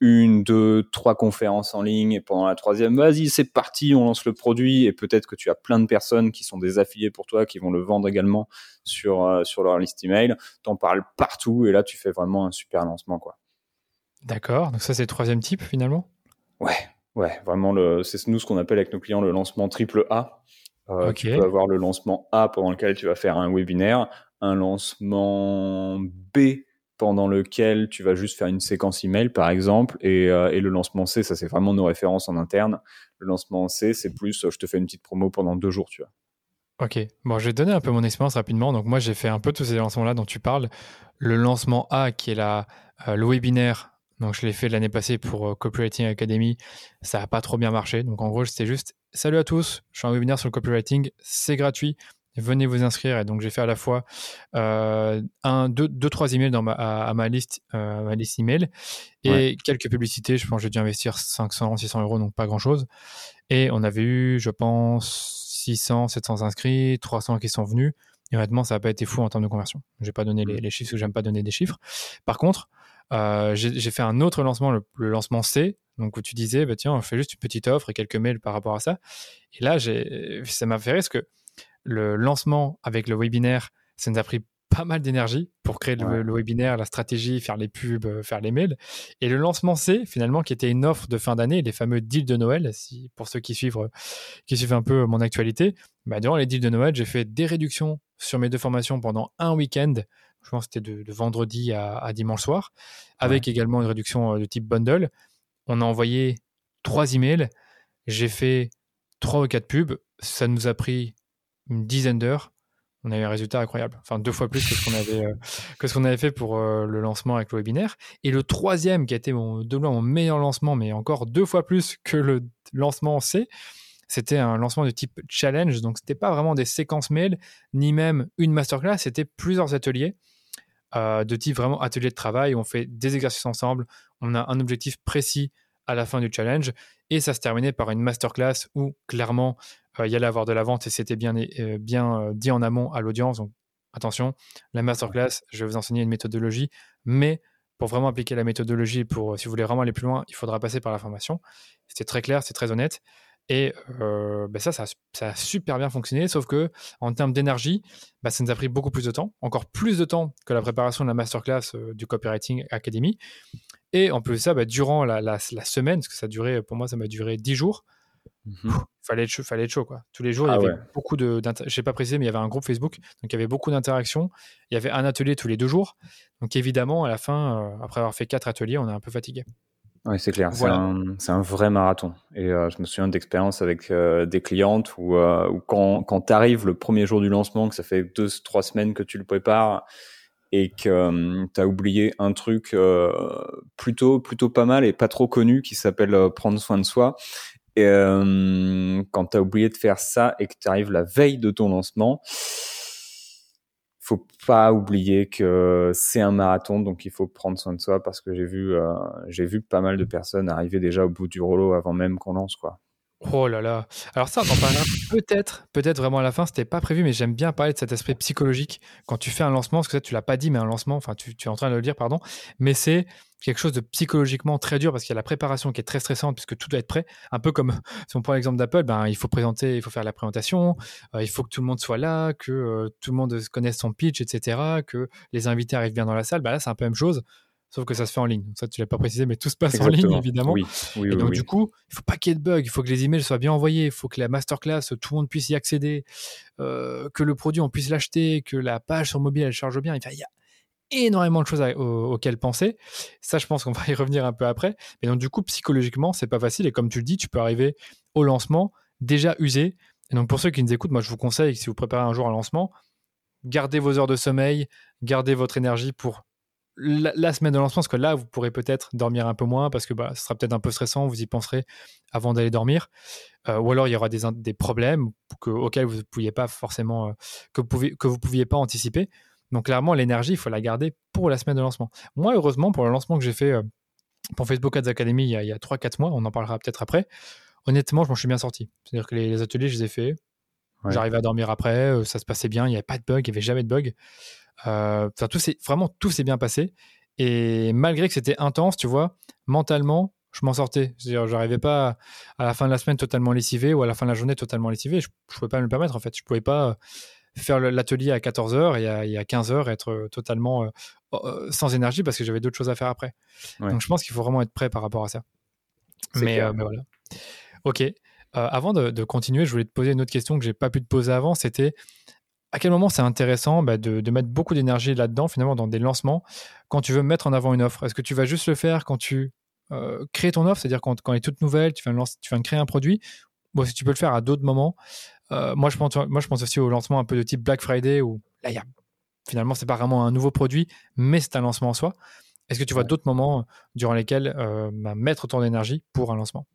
Speaker 2: une, deux, trois conférences en ligne et pendant la troisième, vas-y, c'est parti, on lance le produit et peut-être que tu as plein de personnes qui sont des affiliés pour toi, qui vont le vendre également sur, euh, sur leur liste email. T'en parles partout et là, tu fais vraiment un super lancement, quoi.
Speaker 1: D'accord. Donc ça, c'est le troisième type finalement?
Speaker 2: Ouais. Ouais, vraiment, le, c'est nous ce qu'on appelle avec nos clients le lancement triple A. Euh, Tu peux avoir le lancement A pendant lequel tu vas faire un webinaire, un lancement B pendant lequel tu vas juste faire une séquence email, par exemple, et, euh, et le lancement C, ça c'est vraiment nos références en interne. Le lancement C, c'est plus, je te fais une petite promo pendant deux jours, tu vois.
Speaker 1: Ok, bon, je vais te donner un peu mon expérience rapidement. Donc moi, j'ai fait un peu tous ces lancements-là dont tu parles. Le lancement A, qui est la, euh, le webinaire, donc je l'ai fait l'année passée pour euh, Copywriting Academy, ça n'a pas trop bien marché. Donc en gros, c'était juste, salut à tous, je suis un webinaire sur le copywriting, c'est gratuit, venez vous inscrire. Et donc, j'ai fait à la fois euh, un, deux, deux, trois emails dans ma, à, ma liste, euh, ma liste email et quelques publicités. Je pense que j'ai dû investir 500, 600 euros, donc pas grand chose. Et on avait eu, je pense, 600, 700 inscrits, 300 qui sont venus. Et honnêtement, ça n'a pas été fou en termes de conversion. Je n'ai pas donné les, les, chiffres parce que j'aime pas donner des chiffres. Par contre, euh, j'ai fait un autre lancement, le, lancement C, donc où tu disais, bah, tiens, on fait juste une petite offre et quelques mails par rapport à ça. Et là, ça m'a fait rire parce que le lancement avec le webinaire, ça nous a pris pas mal d'énergie pour créer le, webinaire, la stratégie, faire les pubs, euh, faire les mails. Et le lancement C, finalement, qui était une offre de fin d'année, les fameux deals de Noël, si, pour ceux qui suivent, euh, qui suivent un peu mon actualité, bah, durant les deals de Noël, j'ai fait des réductions sur mes deux formations pendant un week-end. Je pense que c'était de, vendredi à, dimanche soir, avec également une réduction euh, de type bundle. On a envoyé trois emails. J'ai fait trois ou quatre pubs. Ça nous a pris une dizaine d'heures on a eu un résultat incroyable. Enfin, deux fois plus que ce qu'on avait, euh, avait fait pour euh, le lancement avec le webinaire. Et le troisième, qui a été mon, de loin mon meilleur lancement, mais encore deux fois plus que le lancement C, c'était un lancement de type challenge. Donc, c'était pas vraiment des séquences mail, ni même une masterclass, c'était plusieurs ateliers. Euh, de type vraiment atelier de travail on fait des exercices ensemble, on a un objectif précis à la fin du challenge et ça se terminait par une masterclass où clairement il y allait avoir de la vente et c'était bien, euh, bien euh, dit en amont à l'audience. Donc attention, la masterclass, je vais vous enseigner une méthodologie, mais pour vraiment appliquer la méthodologie, pour si vous voulez vraiment aller plus loin, il faudra passer par la formation. C'était très clair, c'est très honnête. Et ben ça, ça, a super bien fonctionné, sauf que en termes d'énergie, bah, ça nous a pris beaucoup plus de temps, encore plus de temps que la préparation de la masterclass du Copywriting Academy. Et en plus de ça, bah, durant la, la, semaine, parce que ça durait, pour moi, ça m'a duré 10 jours, il mmh fallait être chaud, fallait être chaud quoi. Tous les jours, il y ah avait beaucoup de, je sais pas préciser, mais il y avait un groupe Facebook, donc il y avait beaucoup d'interactions. Il y avait un atelier tous les deux jours, donc évidemment, à la fin, euh, après avoir fait quatre ateliers, on est un peu fatigué.
Speaker 2: Oui, c'est clair. C'est un, vrai marathon. Et euh, je me souviens d'expériences avec euh, des clientes où, quand, quand tu arrives le premier jour du lancement, que ça fait deux, trois semaines que tu le prépares et que tu as oublié un truc plutôt, plutôt pas mal et pas trop connu qui s'appelle prendre soin de soi euh, quand tu oublié de faire ça et que tu la veille de ton lancement, faut pas oublier que c'est un marathon, donc il faut prendre soin de soi parce que j'ai vu, euh, j'ai vu pas mal de personnes arriver déjà au bout du rouleau avant même qu'on lance, quoi.
Speaker 1: Oh là là. Alors ça, on en peut-être, peut-être vraiment à la fin, c'était pas prévu, mais j'aime bien parler de cet aspect psychologique quand tu fais un lancement, parce que ça, tu l'as pas dit, mais un lancement, enfin, tu, es en train de le dire, pardon, mais c'est quelque chose de psychologiquement très dur parce qu'il y a la préparation qui est très stressante puisque tout doit être prêt. Un peu comme si on prend l'exemple d'Apple, ben, il faut présenter, il faut faire la présentation, euh, il faut que tout le monde soit là, que euh, tout le monde connaisse son pitch, etc., que les invités arrivent bien dans la salle. Ben là, c'est un peu la même chose sauf que ça se fait en ligne. ça, tu l'as pas précisé, mais tout se passe en ligne, évidemment.
Speaker 2: Oui, oui,
Speaker 1: et donc, du coup, il faut pas qu'il y ait de bugs, il faut que les emails soient bien envoyés, il faut que la masterclass, tout le monde puisse y accéder, euh, que le produit, on puisse l'acheter, que la page sur mobile, elle charge bien. il y a énormément de choses auxquelles penser. Ça, je pense qu'on va y revenir un peu après. Mais donc, du coup, psychologiquement, c'est pas facile. Et comme tu le dis, tu peux arriver au lancement déjà usé. Et donc, pour ceux qui nous écoutent, moi, je vous conseille, si vous préparez un jour un lancement, gardez vos heures de sommeil, gardez votre énergie pour la, semaine de lancement, parce que là, vous pourrez peut-être dormir un peu moins parce que bah, ce sera peut-être un peu stressant, vous y penserez avant d'aller dormir. Euh, ou alors il y aura des, des problèmes auxquels vous ne pouviez pas forcément, euh, que, vous que vous pouviez pas anticiper. Donc clairement, l'énergie, il faut la garder pour la semaine de lancement. Moi, heureusement, pour le lancement que j'ai fait euh, pour Facebook Ads Academy il y a, a 3-4 mois, on en parlera peut-être après, honnêtement, je m'en suis bien sorti. C'est-à-dire que les, ateliers, je les ai faits. J'arrivais à dormir après, ça se passait bien, il n'y avait pas de bug, il n'y avait jamais de bug. Euh, tout vraiment, tout s'est bien passé. Et malgré que c'était intense, tu vois, mentalement, je m'en sortais. C'est-à-dire, j'arrivais pas à, la fin de la semaine totalement lessivé ou à la fin de la journée totalement lessivé. Je, ne pouvais pas me le permettre, en fait. Je pouvais pas faire l'atelier à 14h et à, 15h être totalement euh, euh, sans énergie parce que j'avais d'autres choses à faire après. Donc, je pense qu'il faut vraiment être prêt par rapport à ça. Mais, voilà. Ok. avant de, de, continuer, je voulais te poser une autre question que j'ai pas pu te poser avant. C'était à quel moment c'est intéressant bah, de, mettre beaucoup d'énergie là-dedans, finalement, dans des lancements, quand tu veux mettre en avant une offre? Est-ce que tu vas juste le faire quand tu euh, crées ton offre, c'est-à-dire quand, elle est toute nouvelle, tu viens, de tu viens de créer un produit? Ou si tu peux le faire à d'autres moments. Euh, moi, je pense, moi, je pense aussi au lancement un peu de type Black Friday, où là, y a, finalement, c'est pas vraiment un nouveau produit, mais c'est un lancement en soi. Est-ce que tu vois d'autres moments durant lesquels euh, bah, mettre ton énergie pour un lancement?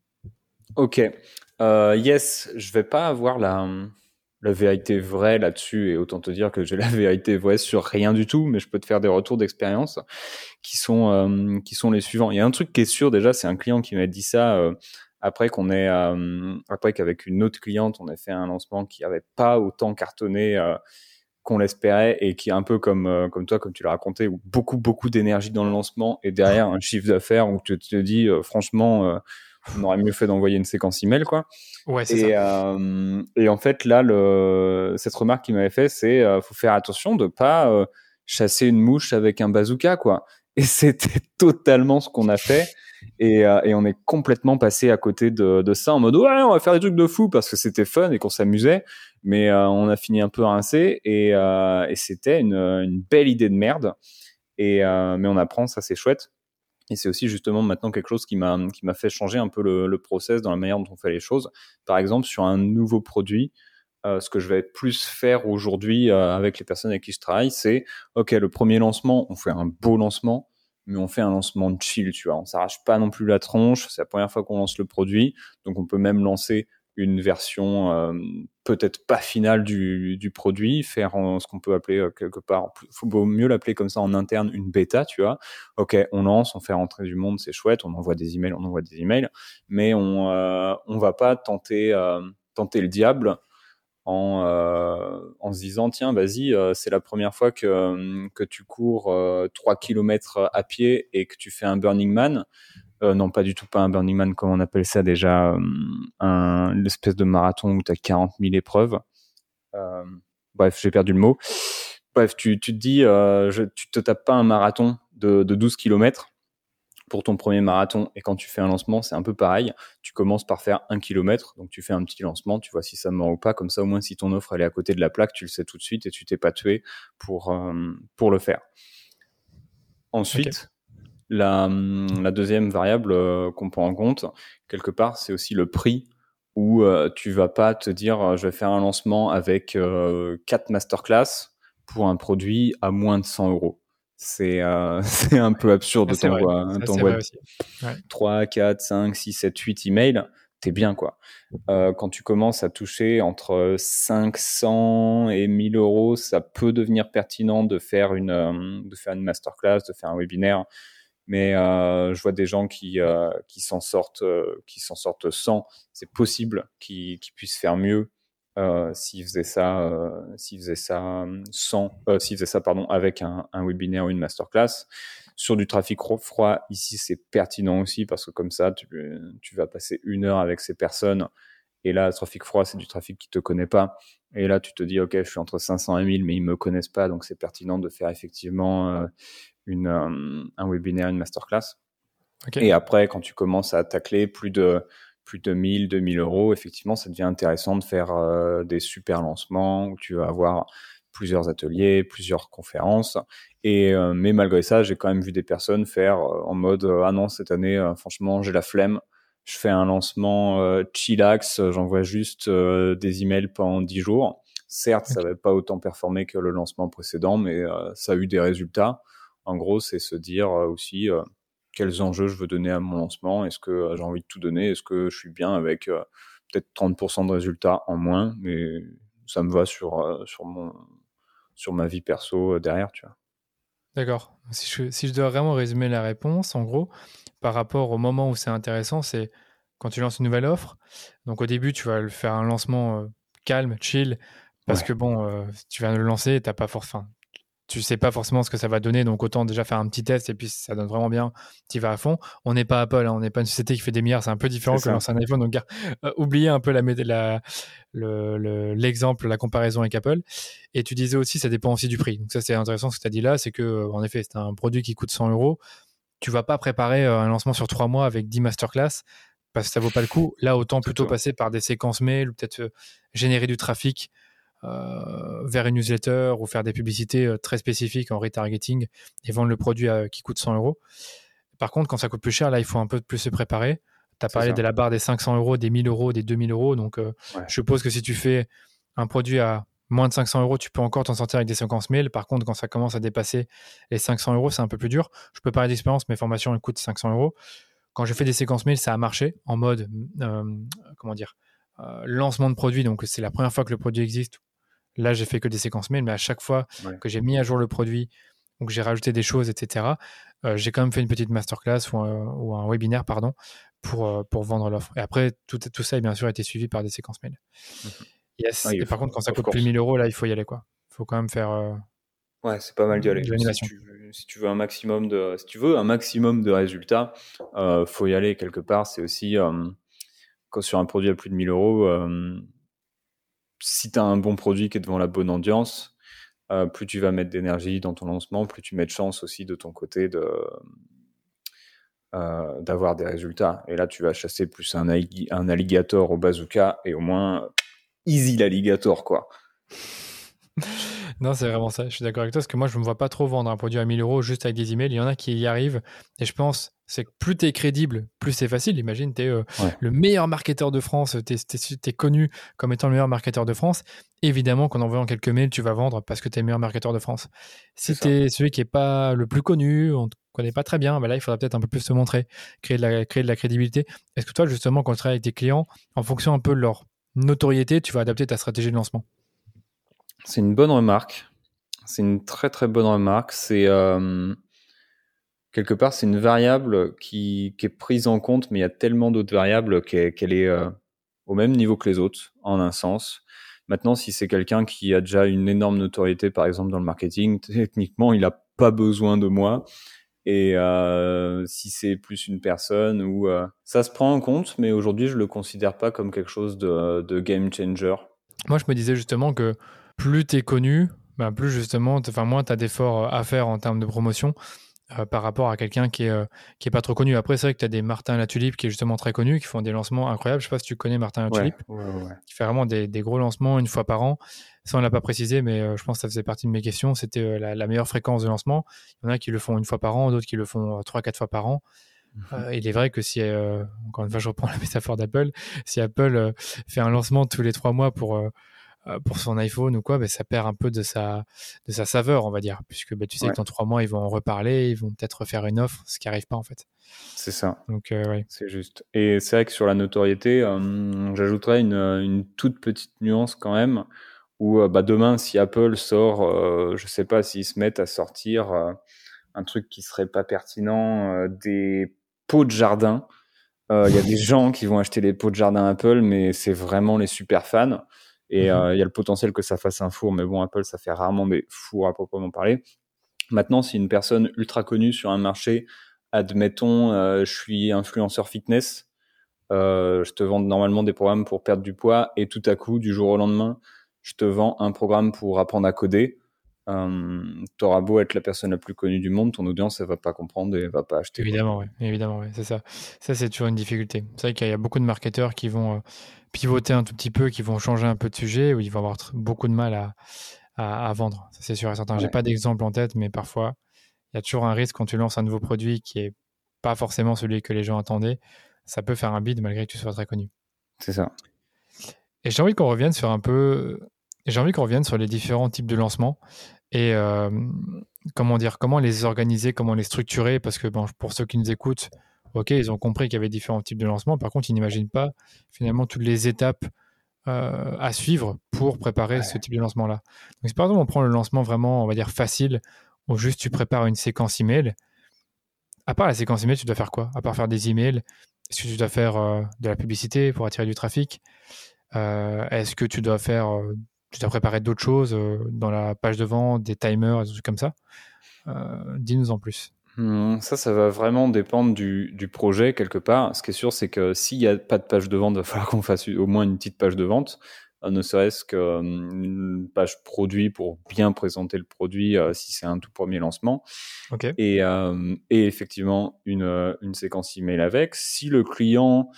Speaker 2: Ok. yes, je vais pas avoir la la vérité vraie là-dessus et autant te dire que j'ai la vérité vraie sur rien du tout mais je peux te faire des retours d'expérience qui sont euh, qui sont les suivants. Il y a un truc qui est sûr déjà c'est un client qui m'a dit ça euh, après qu'on ait euh, après qu'avec une autre cliente on ait fait un lancement qui avait pas autant cartonné qu'on l'espérait et qui est un peu comme comme toi comme tu l'as raconté beaucoup beaucoup d'énergie dans le lancement et derrière un chiffre d'affaires où tu te dis franchement on aurait mieux fait d'envoyer une séquence email, quoi.
Speaker 1: Ouais, c'est
Speaker 2: Et,
Speaker 1: ça.
Speaker 2: euh, et en fait, là, le, cette remarque qu'il m'avait fait, c'est euh, faut faire attention de pas euh, chasser une mouche avec un bazooka, quoi. Et c'était totalement ce qu'on a fait. Et, euh, et on est complètement passé à côté de, de ça en mode ouais, on va faire des trucs de fou parce que c'était fun et qu'on s'amusait. Mais on a fini un peu rincé et, et c'était une, une belle idée de merde. Et, mais on apprend, ça c'est chouette. Et c'est aussi justement maintenant quelque chose qui m'a qui m'a fait changer un peu le, process dans la manière dont on fait les choses. Par exemple, sur un nouveau produit, euh, ce que je vais plus faire aujourd'hui euh, avec les personnes avec qui je travaille, c'est ok, le premier lancement, on fait un beau lancement, mais on fait un lancement chill, tu vois. On s'arrache pas non plus la tronche. C'est la première fois qu'on lance le produit, donc on peut même lancer une version euh, peut-être pas finale du, du produit, faire ce qu'on peut appeler euh, quelque part, faut mieux l'appeler comme ça en interne une bêta, tu vois. Ok, on lance, on fait rentrer du monde, c'est chouette, on envoie des emails, on envoie des emails, mais on euh, on va pas tenter euh, tenter le diable en, en se disant tiens vas-y c'est la première fois que, que tu cours euh, 3 km à pied et que tu fais un Burning Man euh, non pas du tout pas un Burning Man comme on appelle ça déjà euh, un une espèce de marathon où tu as 40 000 épreuves Euh, bref j'ai perdu le mot bref tu, te dis euh, je, tu te tapes pas un marathon de, de 12 km pour ton premier marathon et quand tu fais un lancement, c'est un peu pareil. Tu commences par faire un kilomètre, donc tu fais un petit lancement, tu vois si ça mord ou pas. Comme ça, au moins, si ton offre elle est à côté de la plaque, tu le sais tout de suite et tu t'es pas tué pour pour le faire. Ensuite. La, la deuxième variable euh, qu'on prend en compte quelque part, c'est aussi le prix où euh, tu vas pas te dire euh, je vais faire un lancement avec quatre masterclass pour un produit à moins de 100 euros c'est euh, un peu absurde de t'envoyer ouais. 3, 4, 5, 6, 7, 8 emails, t'es bien quoi. Euh, quand tu commences à toucher entre 500 et 1000 euros, ça peut devenir pertinent de faire une, de faire une masterclass, de faire un webinaire. Mais euh, je vois des gens qui, euh, qui s'en sortent, s'en sortent sans. C'est possible qu'ils qu puissent faire mieux euh, s'il faisait ça, euh, s'il faisait ça sans, euh, s'il faisait ça pardon avec un, un, webinaire ou une masterclass. Sur du trafic froid, ici c'est pertinent aussi parce que comme ça tu, tu vas passer une heure avec ces personnes et là le trafic froid c'est du trafic qui te connaît pas et là tu te dis ok je suis entre 500 et 1000 mais ils me connaissent pas donc c'est pertinent de faire effectivement euh, une, un webinaire, une masterclass. Okay. Et après quand tu commences à tacler plus de plus de 1000, 2000 euros, effectivement, ça devient intéressant de faire euh, des super lancements où tu vas avoir plusieurs ateliers, plusieurs conférences. Et euh, mais malgré ça, j'ai quand même vu des personnes faire euh, en mode ah non cette année, franchement, j'ai la flemme. Je fais un lancement chillax, j'envoie juste des emails pendant 10 jours. Certes, okay. ça va pas autant performer que le lancement précédent, mais ça a eu des résultats. En gros, c'est se dire aussi quels enjeux je veux donner à mon lancement, est-ce que euh, j'ai envie de tout donner, est-ce que je suis bien avec euh, peut-être 30% de résultats en moins, mais ça me va sur, euh, sur, mon, sur ma vie perso derrière, tu vois.
Speaker 1: D'accord. Si je, si je dois vraiment résumer la réponse, en gros, par rapport au moment où c'est intéressant, c'est quand tu lances une nouvelle offre. Donc au début, tu vas le faire un lancement calme, chill, parce ouais. que bon, euh, tu viens de le lancer, t'as pas forcément, tu sais pas forcément ce que ça va donner, donc autant déjà faire un petit test et puis si ça donne vraiment bien, tu vas à fond. On n'est pas Apple, hein, on n'est pas une société qui fait des milliards, c'est un peu différent que lancer un iPhone, donc euh, oubliez un peu la, la, l'exemple, le, la comparaison avec Apple. Et tu disais aussi, ça dépend aussi du prix. Donc ça c'est intéressant ce que tu as dit là, c'est que en effet c'est un produit qui coûte 100 euros, tu vas pas préparer euh, un lancement sur trois mois avec 10 masterclass parce que ça vaut pas le coup. Là autant plutôt passer par des séquences mail ou peut-être euh, générer du trafic euh, vers une newsletter ou faire des publicités très spécifiques en retargeting et vendre le produit à, qui coûte 100 euros. Par contre, quand ça coûte plus cher, là, il faut un peu plus se préparer. Tu as parlé ça. de la barre des 500 euros, des 1000 euros, des 2000 euros. Donc, euh, ouais. je suppose que si tu fais un produit à moins de 500 euros, tu peux encore t'en sortir avec des séquences mail. Par contre, quand ça commence à dépasser les 500 euros, c'est un peu plus dur. Je peux parler d'expérience, mes formations, elles coûtent 500 euros. Quand j'ai fait des séquences mail, ça a marché en mode, euh, comment dire, euh, lancement de produit. Donc, c'est la première fois que le produit existe Là, j'ai fait que des séquences mail, mais à chaque fois ouais. que j'ai mis à jour le produit ou que j'ai rajouté des choses, etc., euh, j'ai quand même fait une petite masterclass ou un, ou un webinaire, pardon, pour, pour vendre l'offre. Et après, tout, tout ça, bien sûr, a été suivi par des séquences mail. -hmm. Yes. Ah, et par contre, quand ça coûte plus 1000 euros, là, il faut y aller, quoi. Il faut quand même faire. Euh,
Speaker 2: ouais, c'est pas mal d'y aller. Si tu, si tu veux un maximum de, si tu veux un maximum de résultats, euh, faut y aller quelque part. C'est aussi euh, quand sur un produit à plus de 1000 euros, euh, si tu as un bon produit qui est devant la bonne audience, euh, plus tu vas mettre d'énergie dans ton lancement, plus tu mets de chance aussi de ton côté de euh, d'avoir des résultats. Et là, tu vas chasser plus un, un alligator au bazooka et au moins easy l'alligator, quoi.
Speaker 1: non, c'est vraiment ça. Je suis d'accord avec toi parce que moi, je ne me vois pas trop vendre un produit à 1000 euros juste avec des emails. Il y en a qui y arrivent. Et je pense, c'est que plus tu es crédible, plus c'est facile. Imagine, tu es euh, le meilleur marketeur de France. Tu es, connu comme étant le meilleur marketeur de France. Évidemment qu'en envoyant quelques mails, tu vas vendre parce que tu es le meilleur marketeur de France. Si tu es celui qui n'est pas le plus connu, on ne te connaît pas très bien, bah là, il faudra peut-être un peu plus se montrer, créer de la, créer de la crédibilité. Est-ce que toi, justement, quand tu travailles avec tes clients, en fonction un peu de leur notoriété, tu vas adapter ta stratégie de lancement
Speaker 2: c'est une bonne remarque. C'est une très très bonne remarque. C'est euh, quelque part c'est une variable qui, qui, est prise en compte, mais il y a tellement d'autres variables qu'elle est euh, au même niveau que les autres en un sens. Maintenant, si c'est quelqu'un qui a déjà une énorme notoriété, par exemple dans le marketing, techniquement, il n'a pas besoin de moi. Et euh, si c'est plus une personne ou ça se prend en compte, mais aujourd'hui je le considère pas comme quelque chose de, de game changer.
Speaker 1: Moi, je me disais justement que plus tu es connu, ben plus justement, enfin moins tu as d'efforts euh, à faire en termes de promotion euh, par rapport à quelqu'un qui est, euh, qui est pas trop connu. Après, c'est vrai que tu as des Martin Latulipe qui est justement très connu, qui font des lancements incroyables. Je sais pas si tu connais Martin Latulipe,
Speaker 2: ouais, ouais,
Speaker 1: qui fait vraiment des, des, gros lancements une fois par an. Ça, on l'a pas précisé, mais je pense que ça faisait partie de mes questions. C'était la, meilleure fréquence de lancement. Il y en a qui le font une fois par an, d'autres qui le font trois, quatre fois par an. Mhm. il est vrai que si, encore une fois, je reprends la métaphore d'Apple, si Apple fait un lancement tous les trois mois pour euh, pour son iPhone ou quoi, bah, ça perd un peu de sa, de sa saveur, on va dire, puisque bah, tu sais que dans trois mois, ils vont en reparler, ils vont peut-être refaire une offre, ce qui n'arrive pas en fait.
Speaker 2: C'est ça.
Speaker 1: Donc, euh, ouais.
Speaker 2: C'est juste. Et c'est vrai que sur la notoriété, euh, j'ajouterais une, une, toute petite nuance quand même, où bah, demain, si Apple sort, je sais pas s'ils se mettent à sortir un truc qui serait pas pertinent, des pots de jardin. Il y a des gens qui vont acheter les pots de jardin Apple, mais c'est vraiment les super fans. Et euh, il y a le potentiel que ça fasse un four, mais bon, Apple, ça fait rarement des fours à proprement parler. Maintenant, si une personne ultra connue sur un marché, admettons, euh, je suis influenceur fitness, euh, je te vends normalement des programmes pour perdre du poids, et tout à coup, du jour au lendemain, je te vends un programme pour apprendre à coder. Euh, T'auras beau être la personne la plus connue du monde, ton audience, elle va pas comprendre et elle va pas acheter.
Speaker 1: Évidemment, oui, évidemment, oui, c'est ça. Ça, c'est toujours une difficulté. C'est vrai qu'il y a beaucoup de marketeurs qui vont pivoter un tout petit peu, qui vont changer un peu de sujet, où ils vont avoir beaucoup de mal à, à, vendre. C'est sûr et certain. J'ai pas d'exemple en tête, mais parfois, il y a toujours un risque quand tu lances un nouveau produit qui est pas forcément celui que les gens attendaient. Ça peut faire un bid malgré que tu sois très connu.
Speaker 2: C'est ça.
Speaker 1: Et j'ai envie qu'on revienne sur un peu. J'ai envie qu'on revienne sur les différents types de lancements et euh, comment dire, comment les organiser, comment les structurer, parce que bon, pour ceux qui nous écoutent, ok, ils ont compris qu'il y avait différents types de lancements. Par contre, ils n'imaginent pas finalement toutes les étapes euh, à suivre pour préparer ce type de lancement-là. Donc, si par exemple on prend le lancement vraiment, on va dire facile, où juste tu prépares une séquence email, à part la séquence email, tu dois faire quoi? À part faire des emails, est-ce que tu dois faire euh, de la publicité pour attirer du trafic? Euh, Est-ce que tu dois faire, tu dois préparer d'autres choses dans la page de vente, des timers, des trucs comme ça? Dis-nous en plus.
Speaker 2: Hmm, ça, ça va vraiment dépendre du, du, projet quelque part. Ce qui est sûr, c'est que s'il n'y a pas de page de vente, il va falloir qu'on fasse au moins une petite page de vente, euh, ne serait-ce qu'une page produit pour bien présenter le produit euh, si c'est un tout premier lancement.
Speaker 1: Okay.
Speaker 2: Et, euh, et, effectivement, une, une, séquence email avec. Si le client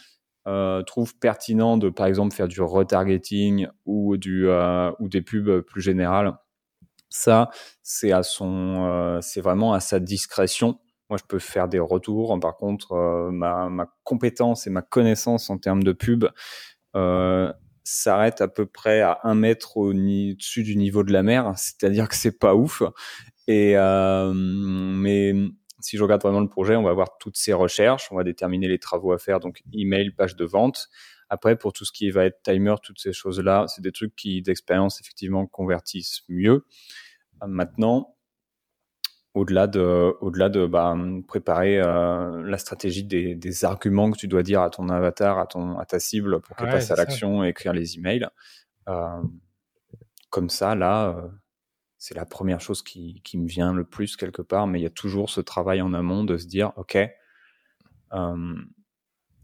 Speaker 2: trouve pertinent de, par exemple, faire du retargeting ou, du, ou des pubs plus générales, ça, euh, c'est vraiment à sa discrétion. Moi, je peux faire des retours. Par contre, euh, ma, ma, compétence et ma connaissance en termes de pub euh, s'arrête à peu près à un mètre au-dessus du niveau de la mer. C'est-à-dire que c'est pas ouf. Et euh, mais si je regarde vraiment le projet, on va voir toutes ces recherches, on va déterminer les travaux à faire, donc email, page de vente. Après, pour tout ce qui va être timer, toutes ces choses-là, c'est des trucs qui, d'expérience, effectivement, convertissent mieux. Maintenant, au-delà de, au-delà de bah, préparer euh, la stratégie des, des, arguments que tu dois dire à ton avatar, à, ton, à ta cible pour qu'elle passe à l'action et écrire les emails. Euh, comme ça, là, euh, c'est la première chose qui, qui, me vient le plus quelque part, mais il y a toujours ce travail en amont de se dire, OK, euh,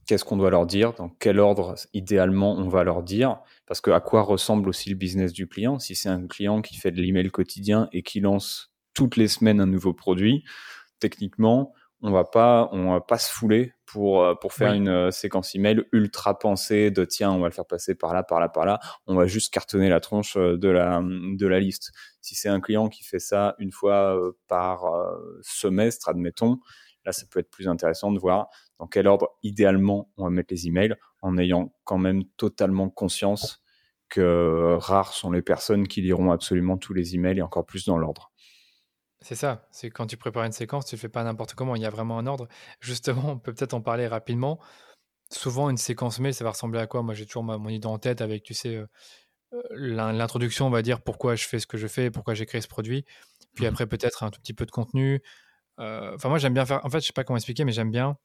Speaker 2: qu'est-ce qu'on doit leur dire, dans quel ordre idéalement on va leur dire, parce que à quoi ressemble aussi le business du client? Si c'est un client qui fait de l'email quotidien et qui lance toutes les semaines un nouveau produit, techniquement, on va pas, on va pas se fouler pour euh, pour faire une euh, séquence email ultra pensée de tiens, on va le faire passer par là, par là, par là. On va juste cartonner la tronche euh, de la de la liste. Si c'est un client qui fait ça une fois par semestre, admettons, là, ça peut être plus intéressant de voir dans quel ordre, idéalement, on va mettre les emails en ayant quand même totalement conscience que rares sont les personnes qui liront absolument tous les emails et encore plus dans l'ordre.
Speaker 1: C'est ça, c'est quand tu prépares une séquence, tu ne fais pas n'importe comment, il y a vraiment un ordre. Justement, on peut peut-être en parler rapidement. Souvent, une séquence mail, ça va ressembler à quoi? Moi, j'ai toujours mon idée en tête avec, tu sais, euh, euh, l'introduction, on va dire pourquoi je fais ce que je fais, pourquoi j'ai créé ce produit. Puis mmh après, peut-être un tout petit peu de contenu. Euh, enfin, moi, j'aime bien faire. En fait, je sais pas comment expliquer, mais j'aime bien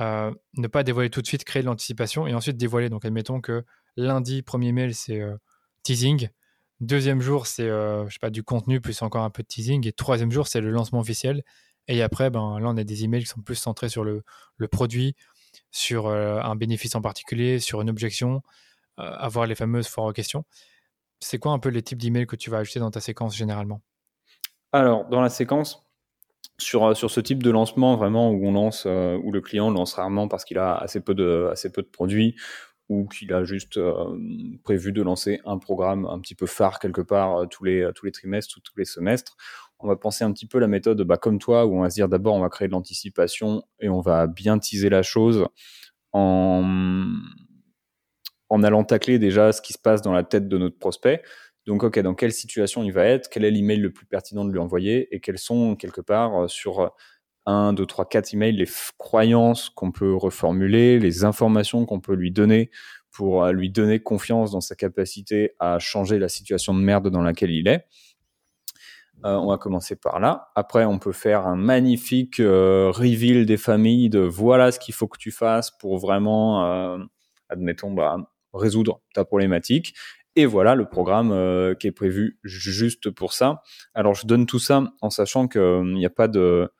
Speaker 1: euh, ne pas dévoiler tout de suite, créer de l'anticipation et ensuite dévoiler. Donc, admettons que lundi, premier mail, c'est teasing. Deuxième jour, c'est sais pas du contenu plus encore un peu de teasing. Et troisième jour, c'est le lancement officiel. Et après, ben, là, on a des emails qui sont plus centrés sur le, produit, sur un bénéfice en particulier, sur une objection, avoir les fameuses foires questions. C'est quoi un peu les types d'emails que tu vas ajouter dans ta séquence généralement?
Speaker 2: Alors, dans la séquence, sur, euh, sur ce type de lancement vraiment où on lance euh, où le client lance rarement parce qu'il a assez peu de assez peu de produits ou qu'il a juste euh, prévu de lancer un programme un petit peu phare quelque part tous les tous les trimestres ou tous les semestres. On va penser un petit peu la méthode bah, comme toi où on va se dire d'abord on va créer de l'anticipation et on va bien teaser la chose en en allant tacler déjà ce qui se passe dans la tête de notre prospect. Donc, OK, dans quelle situation il va être Quel est l'email le plus pertinent de lui envoyer Et quels sont, quelque part, euh, sur un, deux, trois, quatre emails, les croyances qu'on peut reformuler, les informations qu'on peut lui donner pour euh, lui donner confiance dans sa capacité à changer la situation de merde dans laquelle il est. Euh, on va commencer par là. Après, on peut faire un magnifique reveal des familles de voilà ce qu'il faut que tu fasses pour vraiment, admettons, bah, résoudre ta problématique. Et voilà le programme euh, qui est prévu juste pour ça. Alors je donne tout ça en sachant qu'il euh, n'y a pas de...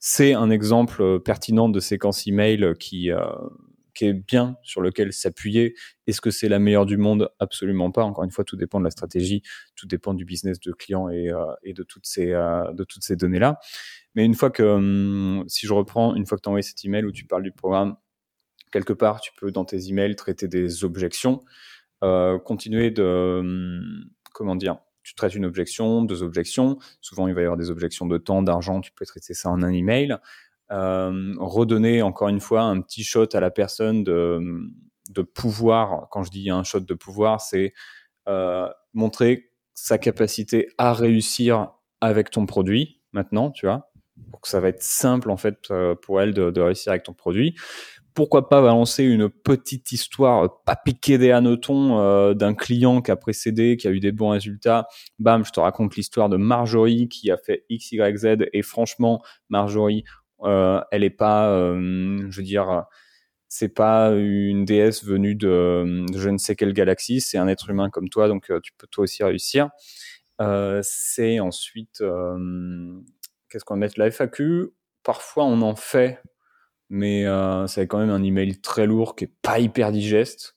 Speaker 2: C'est un exemple euh, pertinent de séquence email qui, qui est bien, sur lequel s'appuyer. Est-ce que c'est la meilleure du monde? Absolument pas. Encore une fois, tout dépend de la stratégie, tout dépend du business de client et, et de toutes ces, de toutes ces données-là. Mais une fois que, hum, si je reprends, une fois que tu as envoyé cet email où tu parles du programme, quelque part, tu peux dans tes emails traiter des objections. Euh, continuer de, hum, comment dire, tu traites une objection, deux objections. Souvent, il va y avoir des objections de temps, d'argent. Tu peux traiter ça en un email. Euh, redonner encore une fois un petit shot à la personne de, de pouvoir. Quand je dis un shot de pouvoir, c'est euh, montrer sa capacité à réussir avec ton produit maintenant, tu vois. Donc ça va être simple en fait euh, pour elle de réussir avec ton produit pourquoi pas balancer une petite histoire, euh, pas piquer des hannetons euh, d'un client qui a précédé, qui a eu des bons résultats. Bam, je te raconte l'histoire de Marjorie qui a fait X, Y, Z. Et franchement, Marjorie, euh, elle est pas, je veux dire, c'est pas une déesse venue de, je ne sais quelle galaxie. C'est un être humain comme toi, donc tu peux toi aussi réussir. c'est ensuite, qu'est-ce qu'on met? La FAQ. Parfois, on en fait mais euh, c'est quand même un email très lourd qui est pas hyper digeste.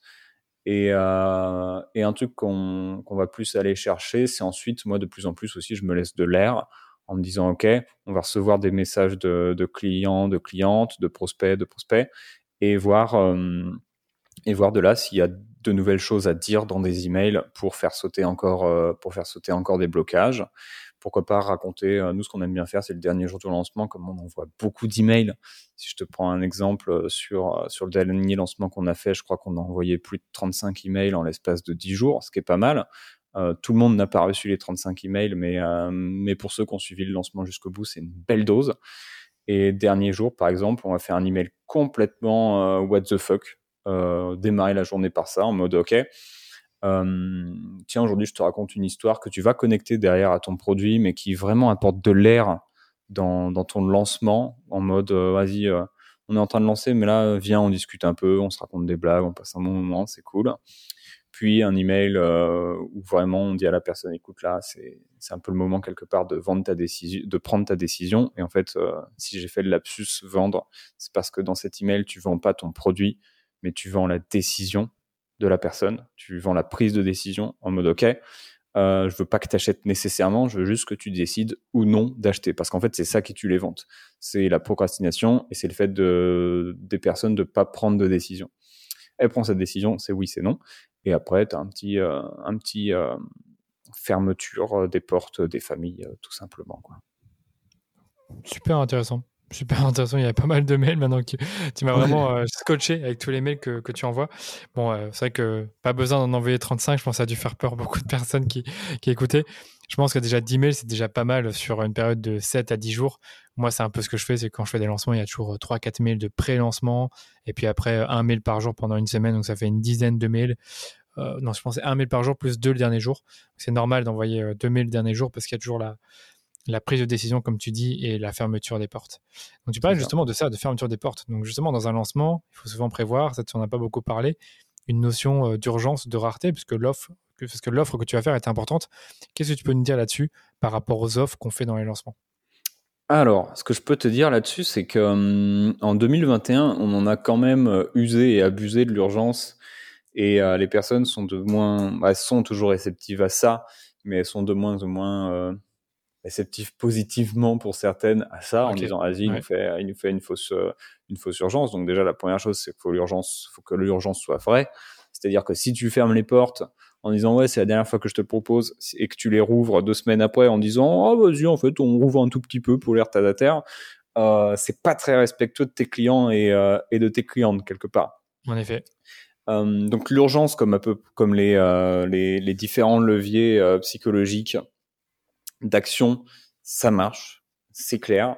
Speaker 2: Et, euh, et un truc qu'on va plus aller chercher, c'est ensuite, moi, de plus en plus aussi, je me laisse de l'air en me disant, OK, on va recevoir des messages de, de clients, de clientes, de prospects, de prospects, et voir, euh, et voir de là s'il y a de nouvelles choses à dire dans des emails pour faire sauter encore, euh, pour faire sauter encore des blocages pourquoi pas raconter, euh, nous ce qu'on aime bien faire, c'est le dernier jour du lancement, comme on envoie beaucoup d'emails. Si je te prends un exemple euh, sur, euh, sur le dernier lancement qu'on a fait, je crois qu'on a envoyé plus de 35 emails en l'espace de 10 jours, ce qui est pas mal. tout le monde n'a pas reçu les 35 emails, mais, mais pour ceux qui ont suivi le lancement jusqu'au bout, c'est une belle dose. Et dernier jour, par exemple, on va faire un email complètement what the fuck, démarrer la journée par ça, en mode OK, euh, tiens, aujourd'hui, je te raconte une histoire que tu vas connecter derrière à ton produit, mais qui vraiment apporte de l'air dans, ton lancement, en mode, euh, vas-y, euh, on est en train de lancer, mais là, viens, on discute un peu, on se raconte des blagues, on passe un bon moment, c'est cool. puis un email euh, où vraiment on dit à la personne écoute là c'est un peu le moment quelque part de vendre ta décision de prendre ta décision et en fait si j'ai fait le lapsus vendre c'est parce que dans cet email tu vends pas ton produit mais tu vends la décision de la personne tu vends la prise de décision en mode ok euh, je veux pas que tu achètes nécessairement, je veux juste que tu décides ou non d'acheter. Parce qu'en fait, c'est ça qui tue les ventes. C'est la procrastination et c'est le fait de, des personnes de pas prendre de décision. Elle prend cette décision, c'est oui, c'est non. Et après, tu as un petit, euh, euh, fermeture des portes des familles, tout simplement.
Speaker 1: Super intéressant. Super intéressant, il y a pas mal de mails maintenant que tu, m'as vraiment euh, scotché avec tous les mails que, que tu envoies. Bon, euh, c'est vrai que pas besoin d'en envoyer 35, je pense que ça a dû faire peur beaucoup de personnes qui, qui écoutaient. Je pense que déjà 10 mails, c'est déjà pas mal sur une période de 7 à 10 jours. Moi, c'est un peu ce que je fais, c'est quand je fais des lancements, il y a toujours 3-4 euh, mails de pré-lancement, et puis après un mail par jour pendant une semaine, donc ça fait une dizaine de mails. non, je pensais un mail par jour plus deux le dernier jour. C'est normal d'envoyer deux mails le dernier jour parce qu'il y a toujours la, la prise de décision, comme tu dis, et la fermeture des portes. Donc tu parles justement de ça, de fermeture des portes. Donc justement, dans un lancement, il faut souvent prévoir, ça on n'a pas beaucoup parlé, une notion euh, d'urgence, de rareté, puisque l'offre, parce que l'offre que tu vas faire est importante. Qu'est-ce que tu peux nous dire là-dessus par rapport aux offres qu'on fait dans les lancements?
Speaker 2: Alors, ce que je peux te dire là-dessus, c'est que hum, en 2021, on en a quand même euh, usé et abusé de l'urgence, et euh, les personnes sont de moins, bah, elles sont toujours réceptives à ça, mais elles sont de moins en moins réceptif positivement pour certaines à ça en disant vas-y il nous fait il nous fait une fausse euh, une fausse urgence. Donc déjà la première chose c'est qu'il faut l'urgence faut que l'urgence soit vraie. C'est-à-dire que si tu fermes les portes en disant ouais c'est la dernière fois que je te propose et que tu les rouvres deux semaines après en disant oh vas-y en fait on rouvre un tout petit peu pour les retardataires euh, c'est pas très respectueux de tes clients et, euh, et de tes clientes quelque part.
Speaker 1: En effet.
Speaker 2: Euh, donc l'urgence comme un peu comme les, les, les différents leviers psychologiques d'action, ça marche, c'est clair.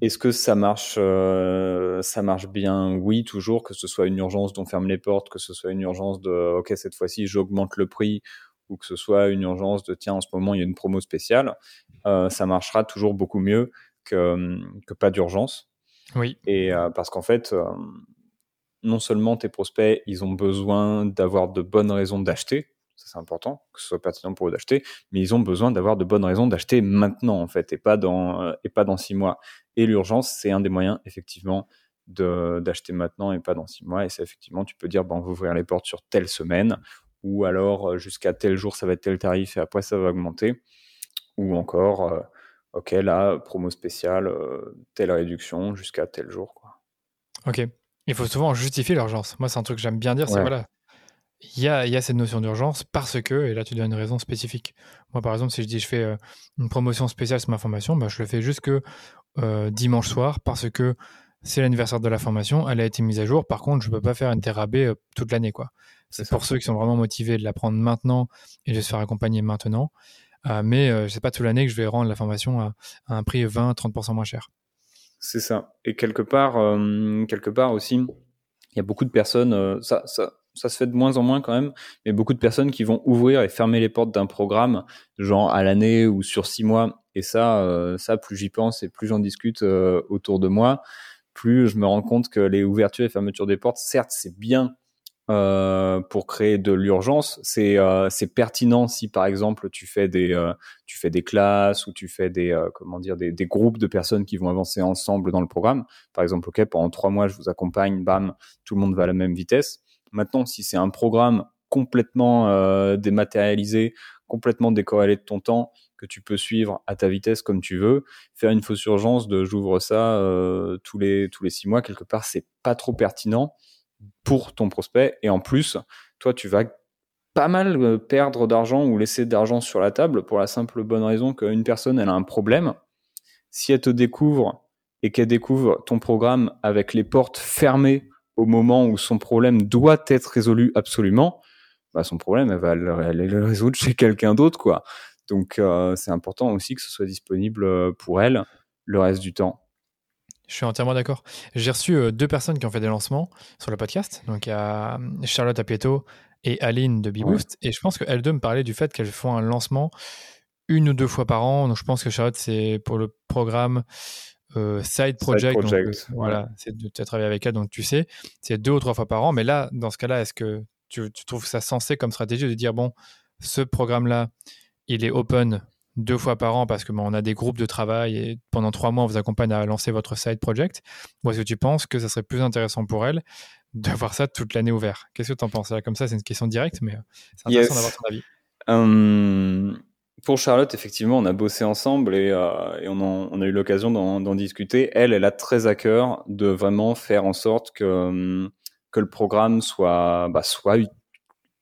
Speaker 2: Est-ce que ça marche, euh, ça marche bien? Oui, toujours. Que ce soit une urgence dont ferme les portes, que ce soit une urgence de OK cette fois-ci j'augmente le prix, ou que ce soit une urgence de tiens en ce moment il y a une promo spéciale, euh, ça marchera toujours beaucoup mieux que, que pas d'urgence.
Speaker 1: Oui.
Speaker 2: Et euh, parce qu'en fait, non seulement tes prospects, ils ont besoin d'avoir de bonnes raisons d'acheter c'est important, que ce soit pertinent pour eux d'acheter, mais ils ont besoin d'avoir de bonnes raisons d'acheter maintenant, en fait, et pas dans, euh, et pas dans six mois. Et l'urgence, c'est un des moyens, effectivement, d'acheter maintenant et pas dans six mois. Et c'est effectivement, tu peux dire, bon, on va ouvrir les portes sur telle semaine, ou alors euh, jusqu'à tel jour, ça va être tel tarif et après, ça va augmenter. Ou encore, euh, ok, là, promo spéciale, telle réduction jusqu'à tel jour. Quoi.
Speaker 1: Ok. Il faut souvent justifier l'urgence. Moi, c'est un truc que j'aime bien dire, c'est voilà, il y a, cette notion d'urgence parce que, et là tu donnes une raison spécifique. Moi par exemple, si je dis je fais euh, une promotion spéciale sur ma formation, bah, je le fais juste que euh, dimanche soir parce que c'est l'anniversaire de la formation, elle a été mise à jour. Par contre, je ne peux pas faire un thérapie euh, toute l'année. quoi. C'est pour ceux qui sont vraiment motivés de l'apprendre maintenant et de se faire accompagner maintenant. mais c'est pas toute l'année que je vais rendre la formation à, un prix 20-30% moins cher.
Speaker 2: C'est ça. Et quelque part, quelque part aussi, il y a beaucoup de personnes, ça, ça, ça se fait de moins en moins quand même, mais beaucoup de personnes qui vont ouvrir et fermer les portes d'un programme, genre à l'année ou sur six mois. Et ça, euh, ça, plus j'y pense et plus j'en discute euh, autour de moi, plus je me rends compte que les ouvertures et fermetures des portes, certes, c'est bien euh, pour créer de l'urgence. C'est pertinent si par exemple tu fais des classes ou tu fais des, des, groupes de personnes qui vont avancer ensemble dans le programme. Par exemple, ok, pendant trois mois je vous accompagne, bam, tout le monde va à la même vitesse. Maintenant, si c'est un programme complètement euh, dématérialisé, complètement décorrélé de ton temps, que tu peux suivre à ta vitesse comme tu veux, faire une fausse urgence de j'ouvre ça euh, tous les six mois quelque part, c'est pas trop pertinent pour ton prospect. Et en plus, toi, tu vas pas mal euh, perdre d'argent ou laisser d'argent sur la table pour la simple bonne raison qu'une personne, elle a un problème. Si elle te découvre et qu'elle découvre ton programme avec les portes fermées au moment où son problème doit être résolu absolument, bah son problème, elle va aller le résoudre chez quelqu'un d'autre, quoi. Donc, euh, c'est important aussi que ce soit disponible euh, pour elle le reste du temps.
Speaker 1: Je suis entièrement d'accord. J'ai reçu euh, deux personnes qui ont fait des lancements sur le podcast. Donc, il y a Charlotte Apieto et Aline de BeBoost. Et je pense qu'elles deux me parlaient du fait qu'elles font un lancement une ou deux fois par an. Donc, je pense que Charlotte, c'est pour le programme euh, side project. Euh, voilà, c'est de, tu as travaillé avec elle, donc tu sais, c'est deux ou trois fois par an. Mais là, dans ce cas-là, est-ce que tu, trouves ça sensé comme stratégie de dire, bon, ce programme-là, il est open deux fois par an parce que on a des groupes de travail et pendant trois mois, on vous accompagne à lancer votre side project? Ou est-ce que tu penses que ça serait plus intéressant pour elle d'avoir ça toute l'année ouvert? Qu'est-ce que tu en penses Comme ça, c'est une question directe, mais euh, c'est intéressant d'avoir ton avis.
Speaker 2: Hum, pour Charlotte, effectivement, on a bossé ensemble et, euh, on, a eu l'occasion d'en discuter. Elle, elle a très à cœur de vraiment faire en sorte que, hum, que le programme soit, bah, soit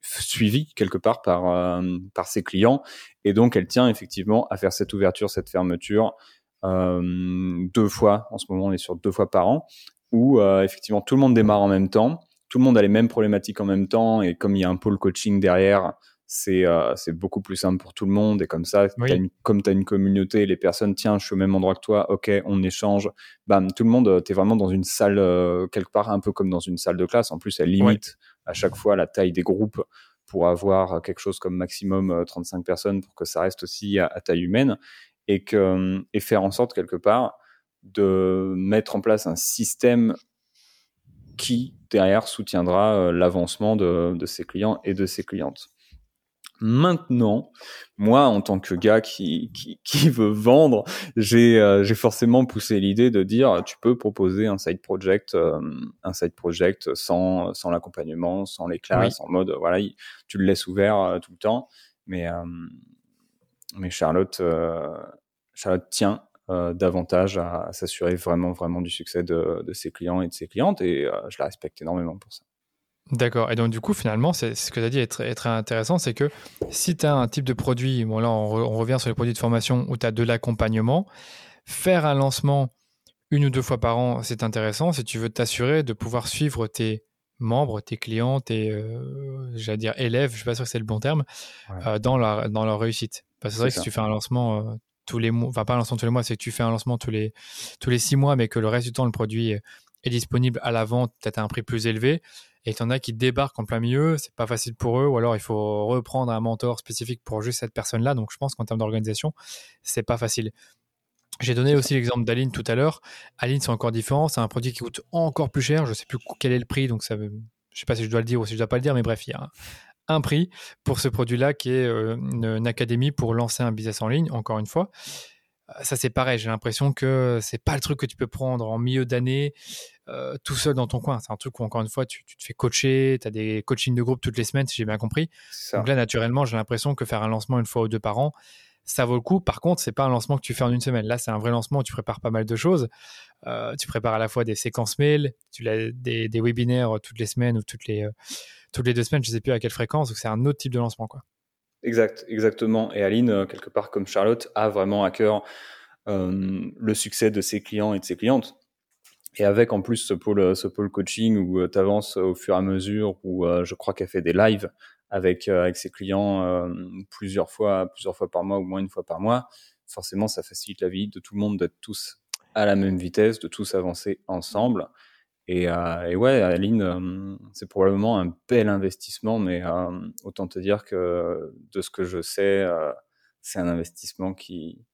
Speaker 2: suivi quelque part par, euh, par ses clients. Et donc, elle tient effectivement à faire cette ouverture, cette fermeture euh, deux fois. En ce moment, on est sur deux fois par an, où euh, effectivement tout le monde démarre en même temps, tout le monde a les mêmes problématiques en même temps, et comme il y a un pôle coaching derrière, c'est euh, c'est beaucoup plus simple pour tout le monde et comme ça comme tu as une communauté les personnes tiens je suis au même endroit que toi ok on échange. Bam tout le monde euh, tu es vraiment dans une salle euh, quelque part un peu comme dans une salle de classe. En plus elle limite à chaque fois la taille des groupes pour avoir quelque chose comme maximum 35 personnes pour que ça reste aussi à, taille humaine et que et faire en sorte quelque part de mettre en place un système qui derrière soutiendra l'avancement de, de ses clients et de ses clientes. Maintenant, moi, en tant que gars qui, qui, qui veut vendre, j'ai euh, j'ai forcément poussé l'idée de dire tu peux proposer un side project, euh, un side project sans sans l'accompagnement, sans les classes, en mode voilà, tu le laisses ouvert euh, tout le temps. Mais mais Charlotte Charlotte tient davantage à, à s'assurer vraiment vraiment du succès de, de ses clients et de ses clientes et je la respecte énormément pour ça.
Speaker 1: D'accord. Et donc, du coup, finalement, c'est ce que tu as dit est très, intéressant, c'est que si tu as un type de produit, bon là, on, revient sur les produits de formation où tu as de l'accompagnement, faire un lancement une ou deux fois par an, c'est intéressant si tu veux t'assurer de pouvoir suivre tes membres, tes clients, tes, euh, j'allais dire élèves, je suis pas sûr que c'est le bon terme, euh, dans, leur, dans leur réussite. Parce que c'est vrai que si tu fais un lancement euh, tous les mois, enfin pas un lancement tous les mois, c'est que tu fais un lancement tous les, tous les six mois, mais que le reste du temps, le produit est disponible à la vente, peut-être à un prix plus élevé, et tu en as qui débarquent en plein milieu, c'est pas facile pour eux, ou alors il faut reprendre un mentor spécifique pour juste cette personne-là. Donc je pense qu'en termes d'organisation, c'est pas facile. J'ai donné aussi l'exemple d'Aline tout à l'heure. Aline, c'est encore différent. C'est un produit qui coûte encore plus cher. Je sais plus quel est le prix, donc ça, je sais pas si je dois le dire ou si je dois pas le dire, mais bref, il y a un, prix pour ce produit-là qui est euh, une, académie pour lancer un business en ligne. Encore une fois, ça c'est pareil. J'ai l'impression que c'est pas le truc que tu peux prendre en milieu d'année euh, tout seul dans ton coin. C'est un truc où, encore une fois, tu, te fais coacher, tu as des coachings de groupe toutes les semaines, si j'ai bien compris. Donc là, naturellement, j'ai l'impression que faire un lancement une fois ou deux par an, ça vaut le coup. Par contre, c'est pas un lancement que tu fais en une semaine. Là, c'est un vrai lancement où tu prépares pas mal de choses. Euh, tu prépares à la fois des séquences mail, tu as des, des, webinaires toutes les semaines ou toutes les, toutes les deux semaines, je sais plus à quelle fréquence. Donc c'est un autre type de lancement, quoi.
Speaker 2: Exact, exactement. Et Aline, quelque part comme Charlotte, a vraiment à cœur le succès de ses clients et de ses clientes. Et avec en plus ce pôle, ce pôle coaching où tu avances au fur et à mesure, où je crois qu'elle fait des lives avec, avec ses clients plusieurs fois, plusieurs fois par mois ou moins une fois par mois, forcément ça facilite la vie de tout le monde d'être tous à la même vitesse, de tous avancer ensemble. Et, et ouais, Aline, c'est probablement un bel investissement, mais autant te dire que de ce que je sais, c'est un investissement qui,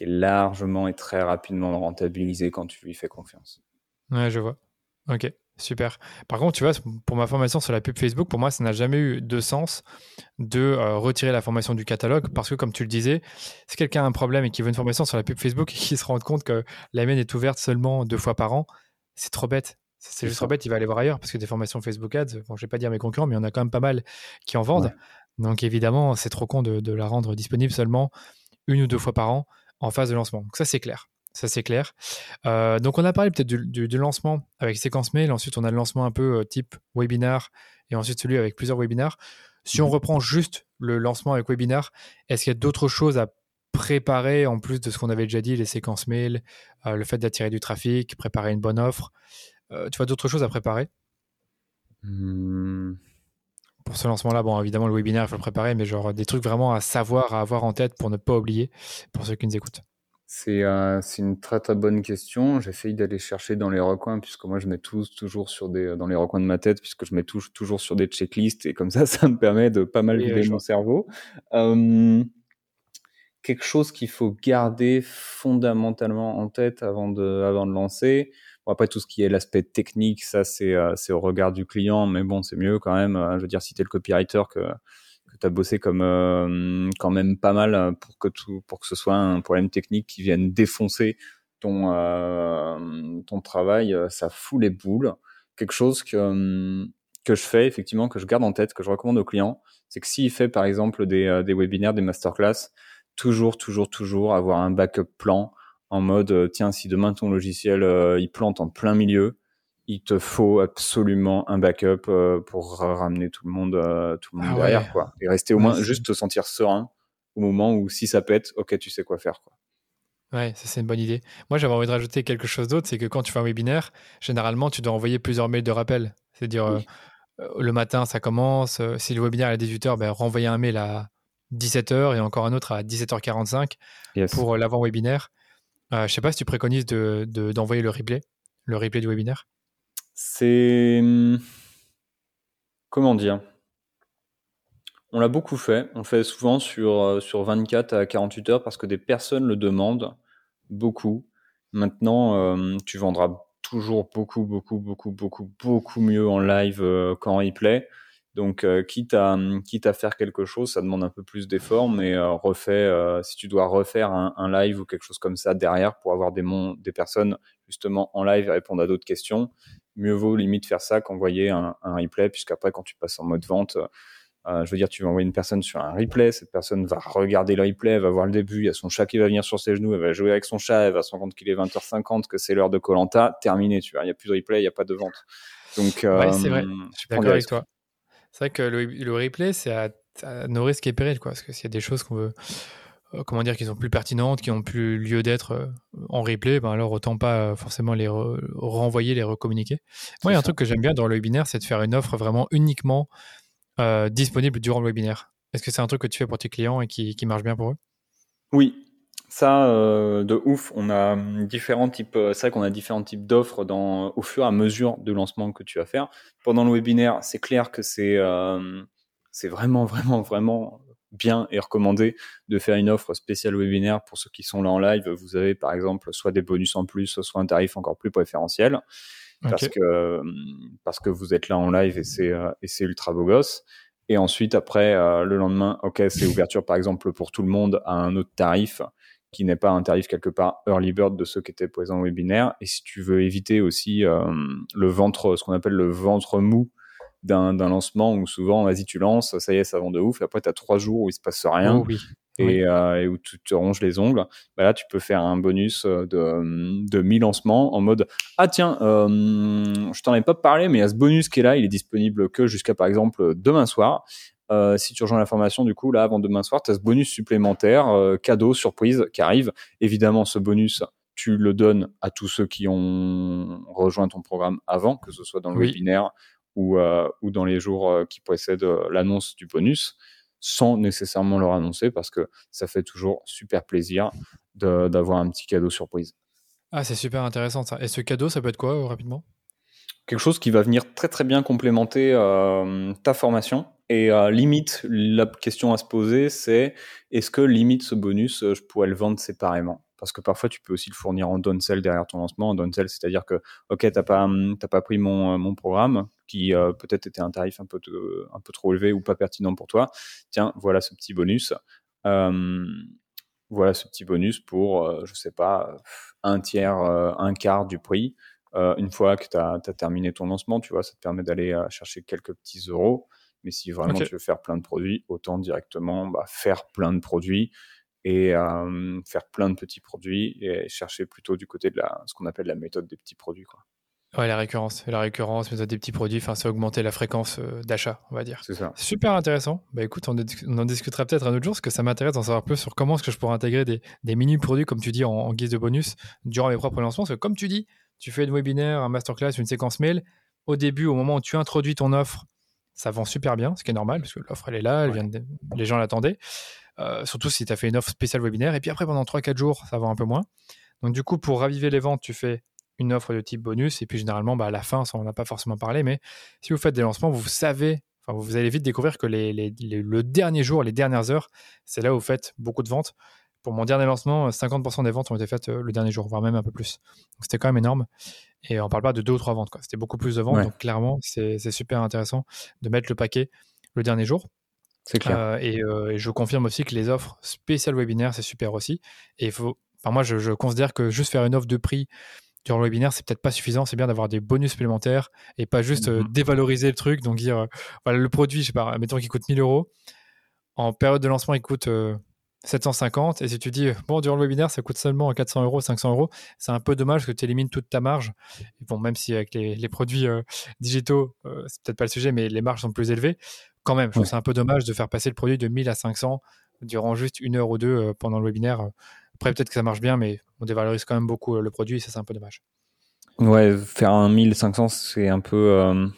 Speaker 2: est largement et très rapidement rentabilisé quand tu lui fais confiance.
Speaker 1: Ouais, je vois. Ok, super. Par contre, tu vois, pour ma formation sur la pub Facebook, pour moi, ça n'a jamais eu de sens de euh, retirer la formation du catalogue parce que, comme tu le disais, si quelqu'un a un problème et qui veut une formation sur la pub Facebook et qui se rend compte que la mienne est ouverte seulement deux fois par an, c'est trop bête. C'est juste trop bête, il va aller voir ailleurs parce que des formations Facebook Ads, bon, je vais pas dire mes concurrents, mais il y en a quand même pas mal qui en vendent. Donc évidemment, c'est trop con de, de, la rendre disponible seulement une ou deux fois par an en phase de lancement. Donc ça, c'est clair. Ça, c'est clair. Euh, donc, on a parlé peut-être du, lancement avec séquence mail. Ensuite, on a le lancement un peu euh, type webinar et ensuite celui avec plusieurs webinars. Si on mhm. reprend juste le lancement avec webinar, est-ce qu'il y a d'autres choses à préparer en plus de ce qu'on avait déjà dit, les séquences mail, euh, le fait d'attirer du trafic, préparer une bonne offre Tu vois d'autres choses à préparer? Mmh. Pour ce lancement-là, bon, évidemment, le webinaire, il faut le préparer, mais genre des trucs vraiment à savoir, à avoir en tête pour ne pas oublier, pour ceux qui nous écoutent.
Speaker 2: Euh, c'est une très très bonne question. J'essaye d'aller chercher dans les recoins, puisque moi je mets tout, toujours sur des, dans les recoins de ma tête, puisque je mets tout, toujours sur des checklists, et comme ça, ça me permet de pas mal vider mon cerveau. quelque chose qu'il faut garder fondamentalement en tête avant de, avant de lancer. Après, tout ce qui est l'aspect technique, ça, c'est euh, c'est au regard du client, mais bon, c'est mieux quand même. Euh, je veux dire, si tu es le copywriter, que, que bossé comme euh, quand même pas mal pour que, tout, pour que ce soit un problème technique qui vienne défoncer ton, ton travail, ça fout les boules. Quelque chose que, que je fais, effectivement, que je garde en tête, que je recommande aux clients, c'est que s'il fait, par exemple, des, des webinaires, des masterclass, toujours, toujours, toujours avoir un backup plan en mode euh, tiens, si demain ton logiciel euh, il plante en plein milieu, il te faut absolument un backup euh, pour ramener tout le monde, tout le monde ah derrière, quoi. Et rester au moins juste te sentir serein au moment où si ça pète, ok, tu sais quoi faire, quoi.
Speaker 1: Ouais, ça c'est une bonne idée. Moi, j'avais envie de rajouter quelque chose d'autre, c'est que quand tu fais un webinaire, généralement, tu dois envoyer plusieurs mails de rappel. C'est-à-dire, le matin, ça commence. si le webinaire est à 18h, ben, renvoyer un mail à 17h et encore un autre à 17h45 pour l'avant-webinaire. Euh, je sais pas si tu préconises d'envoyer de, le replay, le replay du webinaire.
Speaker 2: C'est. Hmm, comment dire? On l'a beaucoup fait. On fait souvent sur, euh, sur 24 à 48 heures parce que des personnes le demandent beaucoup. Maintenant, euh, tu vendras toujours beaucoup, beaucoup, beaucoup, beaucoup, beaucoup mieux en live qu'en replay. Donc, euh, quitte, à, quitte à faire quelque chose, ça demande un peu plus d'efforts, mais euh, refait, euh, si tu dois refaire un, live ou quelque chose comme ça derrière pour avoir des, des personnes justement en live et répondre à d'autres questions, mieux vaut limite faire ça qu'envoyer un, un replay, puisqu'après, quand tu passes en mode vente, je veux dire, tu vas envoyer une personne sur un replay, cette personne va regarder le replay, elle va voir le début, il y a son chat qui va venir sur ses genoux, elle va jouer avec son chat, elle va se rendre compte qu'il est 20h50, que c'est l'heure de Colanta, terminé, tu vois, il n'y a plus de replay, il n'y a pas de vente. Donc,
Speaker 1: c'est vrai, je suis d'accord avec toi. C'est vrai que le, replay, c'est à, nos risques et périls, quoi. Parce que s'il y a des choses qu'on veut, euh, comment dire, qui sont plus pertinentes, qui ont plus lieu d'être euh, en replay, ben alors autant pas euh, forcément les renvoyer, les recommuniquer. Moi, il y a un truc que j'aime bien dans le webinaire, c'est de faire une offre vraiment uniquement disponible durant le webinaire. Est-ce que c'est un truc que tu fais pour tes clients et qui, qui marche bien pour eux?
Speaker 2: Oui, ça, euh, de ouf, on a différents types. Euh, c'est vrai qu'on a différents types d'offres dans au fur et à mesure du lancement que tu vas faire. Pendant le webinaire, c'est clair que c'est euh, c'est vraiment vraiment vraiment bien et recommandé de faire une offre spéciale webinaire pour ceux qui sont là en live. Vous avez par exemple soit des bonus en plus, soit un tarif encore plus préférentiel parce que parce que vous êtes là en live et c'est et c'est ultra beau gosse. Et ensuite après le lendemain, ok, c'est ouverture par exemple pour tout le monde à un autre tarif qui n'est pas un tarif quelque part early bird de ceux qui étaient présents au webinaire. Et si tu veux éviter aussi euh, le ventre, ce qu'on appelle le ventre mou d'un lancement où souvent, vas-y, tu lances, ça y est, ça vend de ouf. Et après, tu as trois jours où il se passe rien.
Speaker 1: Oh
Speaker 2: et, euh, et, où tu te ronges les ongles, bah là tu peux faire un bonus de, de mi-lancement en mode Ah tiens, euh, je t'en ai pas parlé, mais il y a ce bonus qui est là, il est disponible que jusqu'à par exemple demain soir. Euh, si tu rejoins la formation, du coup, là, avant demain soir, tu as ce bonus supplémentaire, euh, cadeau, surprise, qui arrive. Évidemment, ce bonus, tu le donnes à tous ceux qui ont rejoint ton programme avant, que ce soit dans le webinaire ou, euh, ou dans les jours qui précèdent l'annonce du bonus, sans nécessairement leur annoncer, parce que ça fait toujours super plaisir d'avoir un petit cadeau surprise.
Speaker 1: Ah, c'est super intéressant ça. Et ce cadeau, ça peut être quoi, rapidement?
Speaker 2: Quelque chose qui va venir très très bien complémenter ta formation et euh, limite, la question à se poser, c'est est-ce que limite ce bonus, euh, je pourrais le vendre séparément? Parce que parfois, tu peux aussi le fournir en downsell derrière ton lancement. En downsell, c'est-à-dire que, ok, t'as pas, pas pris mon, euh, mon programme qui peut-être était un tarif un peu, un peu trop élevé ou pas pertinent pour toi. Tiens, voilà ce petit bonus. voilà ce petit bonus pour, je sais pas, un tiers, un quart du prix. Une fois que tu as, terminé ton lancement, tu vois, ça te permet d'aller chercher quelques petits euros. Mais si vraiment tu veux faire plein de produits, autant directement bah, faire plein de produits et euh, faire plein de petits produits et chercher plutôt du côté de la, ce qu'on appelle la méthode des petits produits. Quoi.
Speaker 1: Ouais, la récurrence, la récurrence, méthode des petits produits, enfin, c'est augmenter la fréquence euh, d'achat, on va dire.
Speaker 2: C'est ça.
Speaker 1: Super intéressant. Bah écoute, on, en discutera peut-être un autre jour, parce que ça m'intéresse d'en savoir plus sur comment est-ce que je pourrais intégrer des, des mini-produits, comme tu dis, en, en, guise de bonus durant mes propres lancements. Parce que comme tu dis, tu fais un webinaire, un masterclass, une séquence mail. Au début, au moment où tu introduis ton offre, ça vend super bien, ce qui est normal, parce que l'offre, elle est là, elle vient les gens l'attendaient. Euh, surtout si tu as fait une offre spéciale webinaire. Et puis après, pendant 3-4 jours, ça vend un peu moins. Donc du coup, pour raviver les ventes, tu fais une offre de type bonus. Et puis généralement, bah, à la fin, ça, on n'a pas forcément parlé, mais si vous faites des lancements, vous savez, enfin, vous allez vite découvrir que les, le dernier jour, les dernières heures, c'est là où vous faites beaucoup de ventes. Pour mon dernier lancement, 50% des ventes ont été faites le dernier jour, voire même un peu plus. Donc c'était quand même énorme. Et on parle pas de deux ou trois ventes, C'était beaucoup plus de ventes. Donc clairement, c'est super intéressant de mettre le paquet le dernier jour.
Speaker 2: C'est clair.
Speaker 1: Euh, et, je confirme aussi que les offres spéciales webinaires, c'est super aussi. Et il faut, enfin, moi, je, considère que juste faire une offre de prix durant le webinaire, c'est peut-être pas suffisant. C'est bien d'avoir des bonus supplémentaires et pas juste mmh dévaloriser le truc. Donc dire, voilà, le produit, je sais pas, mettons qu'il coûte 1000 euros. En période de lancement, il coûte 750. Et si tu dis, bon, durant le webinaire, ça coûte seulement 400 euros, 500 euros, c'est un peu dommage que tu élimines toute ta marge. bon, même si avec les, produits euh, digitaux, euh, c'est peut-être pas le sujet, mais les marges sont plus élevées, quand même, je trouve c'est un peu dommage de faire passer le produit de 1000 à 500 durant juste une heure ou deux euh, pendant le webinaire. Après, peut-être que ça marche bien, mais on dévalorise quand même beaucoup le produit et ça, c'est un peu dommage.
Speaker 2: Ouais, faire un 1500, c'est un peu.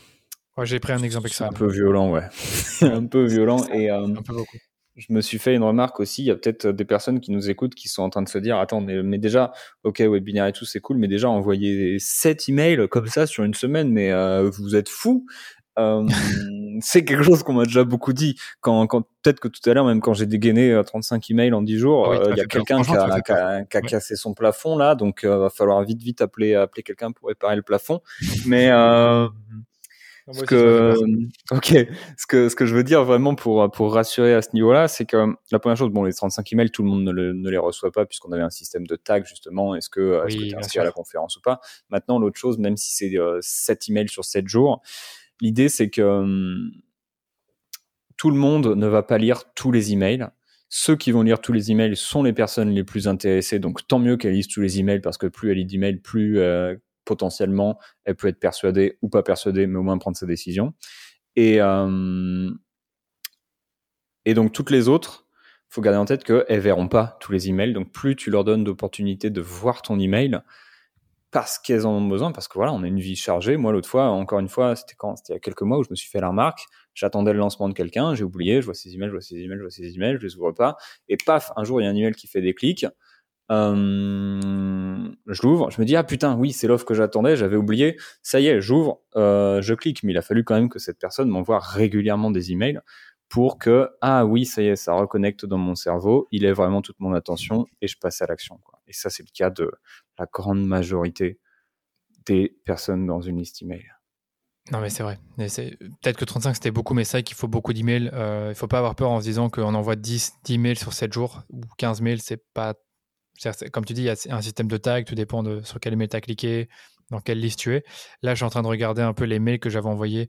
Speaker 1: Ouais, j'ai pris un exemple avec
Speaker 2: ça. Un peu violent, ouais. un peu violent et. Un peu beaucoup je me suis fait une remarque aussi. Il y a peut-être des personnes qui nous écoutent qui sont en train de se dire Attends, mais, déjà, ok, webinaire et tout, c'est cool, mais déjà, envoyer 7 emails comme ça sur une semaine, mais euh, vous êtes fous. Euh, c'est quelque chose qu'on m'a déjà beaucoup dit. Quand, quand peut-être que tout à l'heure, même quand j'ai dégainé 35 euh, emails en 10 jours, il y a quelqu'un qui a, qui a, qui a cassé son plafond là, donc il va falloir vite vite appeler appeler quelqu'un pour réparer le plafond. Mais ce que, ok, ce que, ce que je veux dire vraiment pour, pour rassurer à ce niveau-là, c'est que la première chose, bon, les 35 emails, tout le monde ne, ne les reçoit pas puisqu'on avait un système de tag justement. Est-ce que, est-ce que tu es inscrit à la conférence ou pas? Maintenant, l'autre chose, même si c'est euh, 7 emails sur 7 jours, l'idée c'est que hum, tout le monde ne va pas lire tous les emails. Ceux qui vont lire tous les emails sont les personnes les plus intéressées, donc tant mieux qu'elles lisent tous les emails parce que plus elles lisent d'emails, plus euh, potentiellement, elle peut être persuadée ou pas persuadée, mais au moins prendre sa décision. Et, euh, donc toutes les autres, faut garder en tête qu'elles verront pas tous les emails. Donc plus tu leur donnes d'opportunités de voir ton email, parce qu'elles en ont besoin, parce que voilà, on a une vie chargée. Moi, l'autre fois, encore une fois, c'était quand? Il y a quelques mois où je me suis fait la remarque. J'attendais le lancement de quelqu'un, j'ai oublié, je vois ces emails, je vois ces emails, je vois ces emails, je les ouvre pas. Et paf, un jour, il y a un email qui fait des clics. Euh, je l'ouvre, je me dis ah putain oui c'est l'offre que j'attendais, j'avais oublié. Ça y est, j'ouvre, euh, je clique, mais il a fallu quand même que cette personne m'envoie régulièrement des emails pour que ah oui ça y est, ça reconnecte dans mon cerveau, il est vraiment toute mon attention et je passe à l'action. Et ça c'est le cas de la grande majorité des personnes dans une liste email.
Speaker 1: Non, mais c'est vrai. Peut-être que 35, c'était beaucoup, mais c'est vrai qu'il faut beaucoup d'emails. Euh, il ne faut pas avoir peur en se disant qu'on envoie 10, 10 mails sur 7 jours ou 15 mails, c'est pas comme tu dis, il y a un système de tag, tout dépend de sur quel email tu as cliqué, dans quelle liste tu es. Là, je suis en train de regarder un peu les mails que j'avais envoyés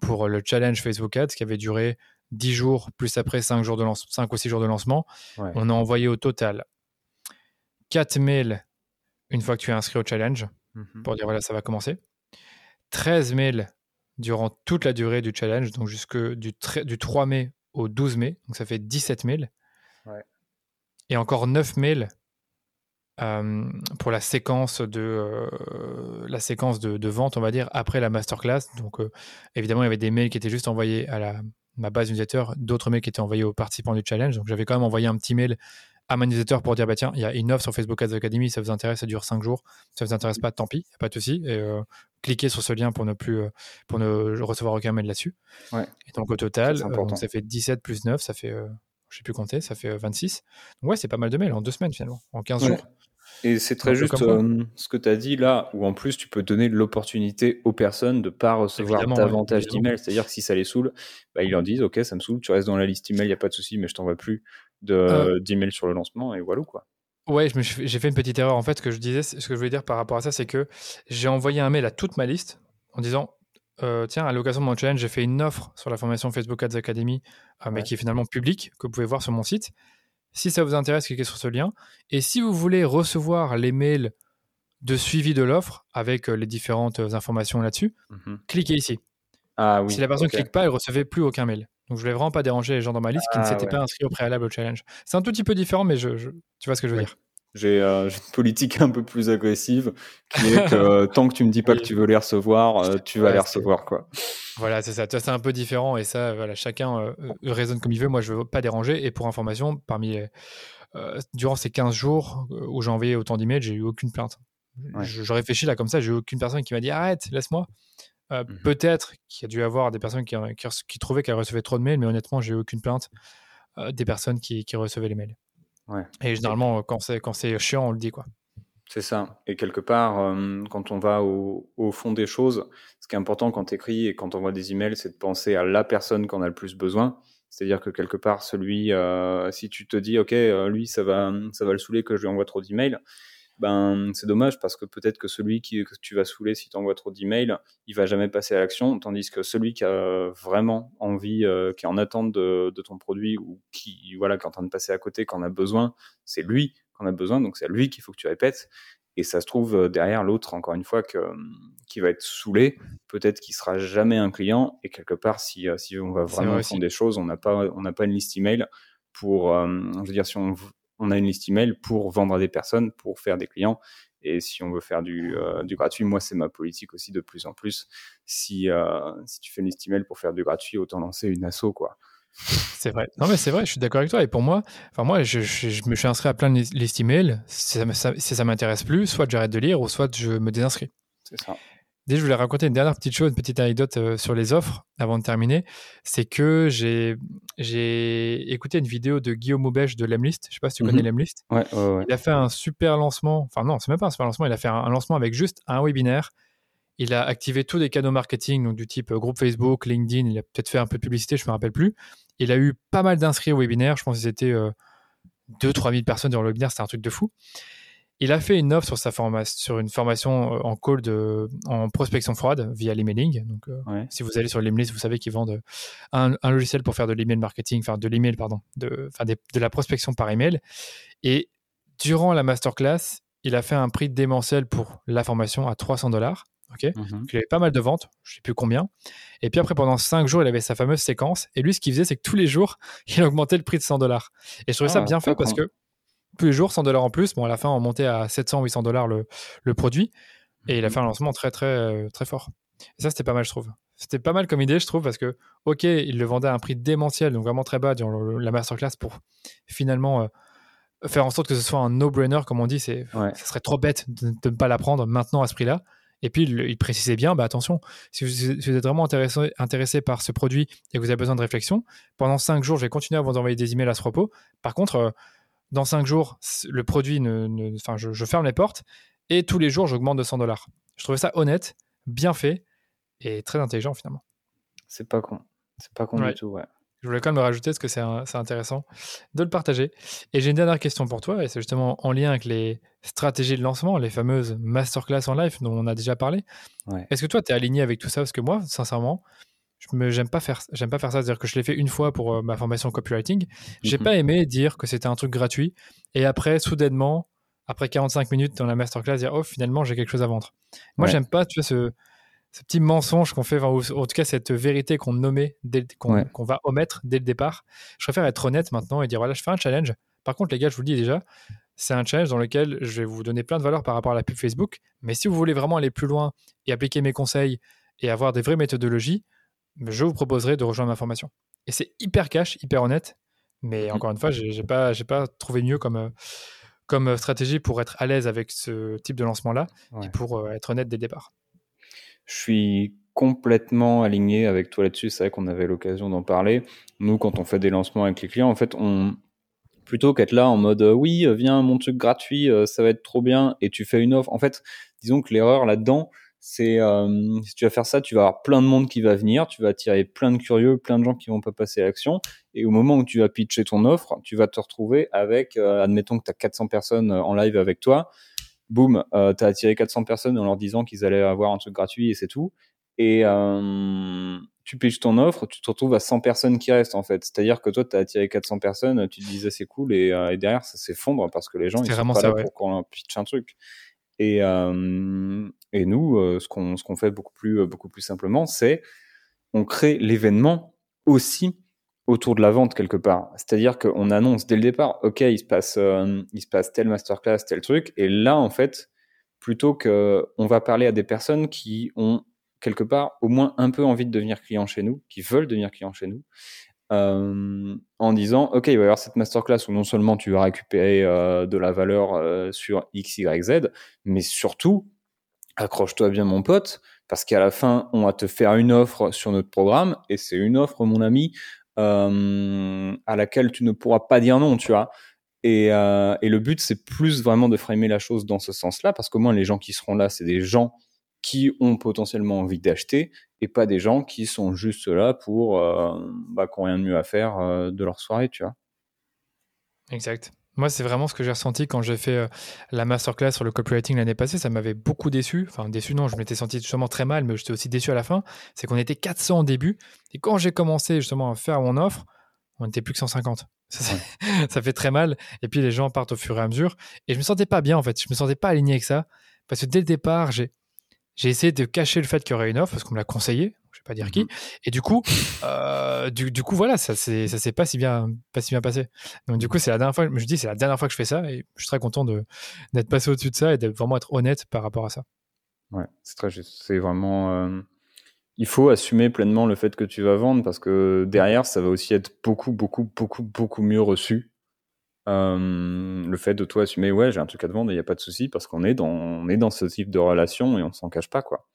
Speaker 1: pour le challenge Facebook Ads qui avait duré 10 jours, plus après 5, jours de 5 ou 6 jours de lancement. On a envoyé au total 4 mails une fois que tu es inscrit au challenge mmh pour dire voilà, ça va commencer. 13 mails durant toute la durée du challenge, donc jusque du, du 3 mai au 12 mai, donc ça fait 17 mails. Et encore 9 mails euh, pour la séquence de euh, la séquence de, vente, on va dire, après la masterclass. Donc, euh, évidemment, il y avait des mails qui étaient juste envoyés à la, ma base newsletter, d'autres mails qui étaient envoyés aux participants du challenge. Donc, j'avais quand même envoyé un petit mail à ma newsletter pour dire bah tiens, il y a une offre sur Facebook Ads Academy, ça vous intéresse, ça dure 5 jours. Ça vous intéresse pas, tant pis, y a pas de souci. Et cliquez sur ce lien pour ne plus pour ne recevoir aucun mail là-dessus.
Speaker 2: Ouais.
Speaker 1: Et donc au total, ça fait 17 plus 9, ça fait je sais plus compter, ça fait 26. Donc ouais, c'est pas mal de mails en deux semaines finalement, en 15 jours.
Speaker 2: Et c'est très juste euh, ce que tu as dit là, où en plus tu peux donner l'opportunité aux personnes de ne pas recevoir davantage d'emails. C'est-à-dire que si ça les saoule, bah, ils leur disent Ok, ça me saoule, tu restes dans la liste email, il n'y a pas de souci, mais je t'envoie plus euh. d'emails sur le lancement, et voilà quoi.
Speaker 1: Ouais, j'ai fait une petite erreur. En fait, ce que je disais, ce que je voulais dire par rapport à ça, c'est que j'ai envoyé un mail à toute ma liste en disant euh, Tiens, à l'occasion de mon challenge, j'ai fait une offre sur la formation Facebook Ads Academy, mais qui est finalement publique, que vous pouvez voir sur mon site. Si ça vous intéresse, cliquez sur ce lien. Et si vous voulez recevoir les mails de suivi de l'offre avec euh, les différentes euh, informations là-dessus, mhm. cliquez ici.
Speaker 2: Ah, oui,
Speaker 1: si la personne ne clique pas, elle ne recevait plus aucun mail. Donc je voulais vraiment pas déranger les gens dans ma liste qui ne ah s'étaient pas inscrits au préalable au challenge. C'est un tout petit peu différent, mais je, tu vois ce que je veux dire.
Speaker 2: Euh, j'ai une politique un peu plus agressive qui est que tant que tu me dis pas que tu veux les recevoir, tu vas les recevoir quoi.
Speaker 1: Voilà, c'est ça. C'est un peu différent et ça, voilà, chacun euh, euh, raisonne comme il veut. Moi, je veux pas déranger. Et pour information, parmi euh, durant ces 15 jours où j'ai envoyé autant d'emails, j'ai eu aucune plainte. Je, réfléchis là comme ça, j'ai eu aucune personne qui m'a dit arrête, laisse-moi. Mmh peut-être qu'il y a dû avoir des personnes qui, qui, trouvaient qu'elles recevaient trop de mails, mais honnêtement, j'ai eu aucune plainte des personnes qui, qui, recevaient les mails. Et généralement, quand c'est quand c'est chiant, on le dit quoi.
Speaker 2: C'est ça. Et quelque part, euh, quand on va au, fond des choses, ce qui est important quand tu écris et quand on voit des emails, c'est de penser à la personne qu'on a le plus besoin. C'est-à-dire que quelque part, celui, euh, si tu te dis, OK, euh, lui, ça va, ça va le saouler que je lui envoie trop d'emails, ben, c'est dommage parce que peut-être que celui qui, que tu vas saouler si tu envoies trop d'emails, il va jamais passer à l'action, tandis que celui qui a vraiment envie, qui est en attente de, de, ton produit ou qui, voilà, qui est en train de passer à côté, qu'on a besoin, c'est lui qu'on a besoin. Donc c'est à lui qu'il faut que tu répètes. Et ça se trouve euh, derrière l'autre, encore une fois, que, qui va être saoulé. Peut-être qu'il sera jamais un client. Et quelque part, si, euh, si on va vraiment fond des choses, on n'a pas, on n'a pas une liste email pour, euh, je veux dire, si on, on, a une liste email pour vendre à des personnes, pour faire des clients. Et si on veut faire du, du gratuit, moi, c'est ma politique aussi de plus en plus. Si, si tu fais une liste email pour faire du gratuit, autant lancer une asso, quoi.
Speaker 1: C'est vrai. Non, mais c'est vrai, je suis d'accord avec toi. Et pour moi, enfin, moi, je, me suis inscrit à plein de listes email. Si ça, ça, m'intéresse plus, soit j'arrête de lire, ou soit je me désinscris.
Speaker 2: C'est ça.
Speaker 1: Déjà, je voulais raconter une dernière petite chose, une petite anecdote euh, sur les offres avant de terminer. C'est que j'ai, écouté une vidéo de Guillaume Aubèche de Lemlist. Je sais pas si tu connais mhm. Lemlist.
Speaker 2: Ouais, ouais,
Speaker 1: Il a fait un super lancement. Enfin, non, c'est même pas un super lancement. Il a fait un lancement avec juste un webinaire il a activé tous les canaux marketing, donc du type euh, groupe Facebook, LinkedIn. Il a peut-être fait un peu de publicité, je ne me rappelle plus. Il a eu pas mal d'inscrits au webinaire. Je pense que c'était 2-3 000 personnes dans le webinaire. C'était un truc de fou. Il a fait une offre sur, sa formation, sur une formation euh, en call de, en prospection froide via l'emailing. Donc, euh, si vous allez sur l'email, vous savez qu'ils vendent un, logiciel pour faire de l'email marketing, enfin de l'email, pardon, de, de la prospection par email. Et durant la masterclass, il a fait un prix démentiel pour la formation à 300 dollars. Ok, mmh il avait pas mal de ventes, je sais plus combien. Et puis après, pendant 5 jours, il avait sa fameuse séquence. Et lui, ce qu'il faisait, c'est que tous les jours, il augmentait le prix de 100 dollars. Et je trouvais ça ah, bien fait parce que tous les jours, 100 dollars en plus. Bon, à la fin, on montait à 700, 800 dollars le, le, produit. Et il a mmh fait un lancement très, très, euh, très fort. Et ça, c'était pas mal, je trouve. C'était pas mal comme idée, je trouve, parce que, ok, il le vendait à un prix démentiel, donc vraiment très bas durant la masterclass pour finalement euh, faire en sorte que ce soit un no-brainer, comme on dit. C'est, Ça serait trop bête de, de ne pas l'apprendre maintenant à ce prix-là. Et puis, il, précisait bien, bah, attention, si vous, êtes vraiment intéressé, intéressé, par ce produit et que vous avez besoin de réflexion, pendant 5 jours, je vais continuer à vous envoyer des emails à ce propos. Par contre, euh, dans 5 jours, le produit, ne, enfin, je, ferme les portes et tous les jours, j'augmente de 100 dollars. Je trouvais ça honnête, bien fait et très intelligent finalement.
Speaker 2: C'est pas con. C'est pas con du tout, ouais.
Speaker 1: Je voulais quand même le rajouter parce que c'est intéressant de le partager. Et j'ai une dernière question pour toi, et c'est justement en lien avec les stratégies de lancement, les fameuses masterclass en live dont on a déjà parlé. Est-ce que toi, tu es aligné avec tout ça? Parce que moi, sincèrement, je j'aime pas faire j'aime pas faire ça c'est à dire que je l'ai fait une fois pour euh, ma formation copywriting j'ai mhm. pas aimé dire que c'était un truc gratuit et après soudainement après 45 minutes dans la masterclass dire oh finalement j'ai quelque chose à vendre moi j'aime pas tu vois ce ce petit mensonge qu'on fait, ou en tout cas cette vérité qu'on nommait, qu'on va omettre dès le départ. Je préfère être honnête maintenant et dire voilà, je fais un challenge. Par contre, les gars, je vous le dis déjà, c'est un challenge dans lequel je vais vous donner plein de valeurs par rapport à la pub Facebook. Mais si vous voulez vraiment aller plus loin et appliquer mes conseils et avoir des vraies méthodologies, je vous proposerai de rejoindre ma formation. Et c'est hyper cash, hyper honnête. Mais mmh. encore une fois, j'ai pas, pas trouvé mieux comme, comme stratégie pour être à l'aise avec ce type de lancement-là et pour euh, être honnête dès le départ.
Speaker 2: Je suis complètement aligné avec toi là-dessus. C'est vrai qu'on avait l'occasion d'en parler. Nous, quand on fait des lancements avec les clients, en fait, on plutôt qu'être là en mode oui, viens mon truc gratuit, euh, ça va être trop bien, et tu fais une offre. En fait, disons que l'erreur là-dedans, c'est euh, si tu vas faire ça, tu vas avoir plein de monde qui va venir, tu vas attirer plein de curieux, plein de gens qui vont pas passer à l'action, et au moment où tu vas pitcher ton offre, tu vas te retrouver avec, euh, admettons que tu as 400 personnes en live avec toi, boum, euh, tu as attiré 400 personnes en leur disant qu'ils allaient avoir un truc gratuit et c'est tout. Et euh, tu pitches ton offre, tu te retrouves à 100 personnes qui restent en fait. C'est-à-dire que toi, tu as attiré 400 personnes, tu te disais c'est cool et, euh, et derrière ça s'effondre parce que les gens ils sont pas là pour qu'on pitch un truc. Et, euh, et nous, euh, ce qu'on qu'on fait beaucoup plus beaucoup plus simplement, c'est on crée l'événement aussi autour de la vente quelque part. C'est-à-dire qu'on annonce dès le départ, ok, il se passe, euh, il se passe tel masterclass, tel truc, et là en fait, plutôt que on va parler à des personnes qui ont quelque part au moins un peu envie de devenir clients chez nous, qui veulent devenir clients chez nous, euh, en disant, ok, il va y avoir cette masterclass où non seulement tu vas récupérer euh, de la valeur sur X, Y, Z, mais surtout, accroche-toi bien mon pote, parce qu'à la fin, on va te faire une offre sur notre programme, et c'est une offre, mon ami, euh, à laquelle tu ne pourras pas dire non, tu vois. Et, euh, et le but, c'est plus vraiment de framer la chose dans ce sens-là, parce qu'au moins les gens qui seront là, c'est des gens qui ont potentiellement envie d'acheter et pas des gens qui sont juste là pour euh, bah, qui n'ont rien de mieux à faire euh, de leur soirée, tu vois.
Speaker 1: Exact. Moi, c'est vraiment ce que j'ai ressenti quand j'ai fait euh, la masterclass sur le copywriting l'année passée. Ça m'avait beaucoup déçu. Enfin, déçu, non, je m'étais senti justement très mal, mais j'étais aussi déçu à la fin. C'est qu'on était 400 au début. Et quand j'ai commencé justement à faire mon offre, on n'était plus que 150. Ça, ça, fait très mal. Et puis les gens partent au fur et à mesure. Et je me sentais pas bien en fait. Je me sentais pas aligné avec ça. Parce que dès le départ, j'ai j'ai essayé de cacher le fait qu'il y aurait une offre parce qu'on me l'a conseillé, je vais pas dire qui. Mhm. Et du coup, euh, du, du, coup, voilà, ça c'est ça s'est pas si bien pas si bien passé. Donc du coup, c'est la dernière fois. Je me dis, c'est la dernière fois que je fais ça et je suis très content de d'être passé au-dessus de ça et d'être vraiment être honnête par rapport à ça.
Speaker 2: Ouais, c'est très C'est vraiment. Euh, il faut assumer pleinement le fait que tu vas vendre parce que derrière, ça va aussi être beaucoup, beaucoup, beaucoup, beaucoup mieux reçu euh, le fait de toi assumer, ouais, j'ai un truc à te vendre, il n'y a pas de souci, parce qu'on est dans, on est dans ce type de relation et on s'en cache pas, quoi.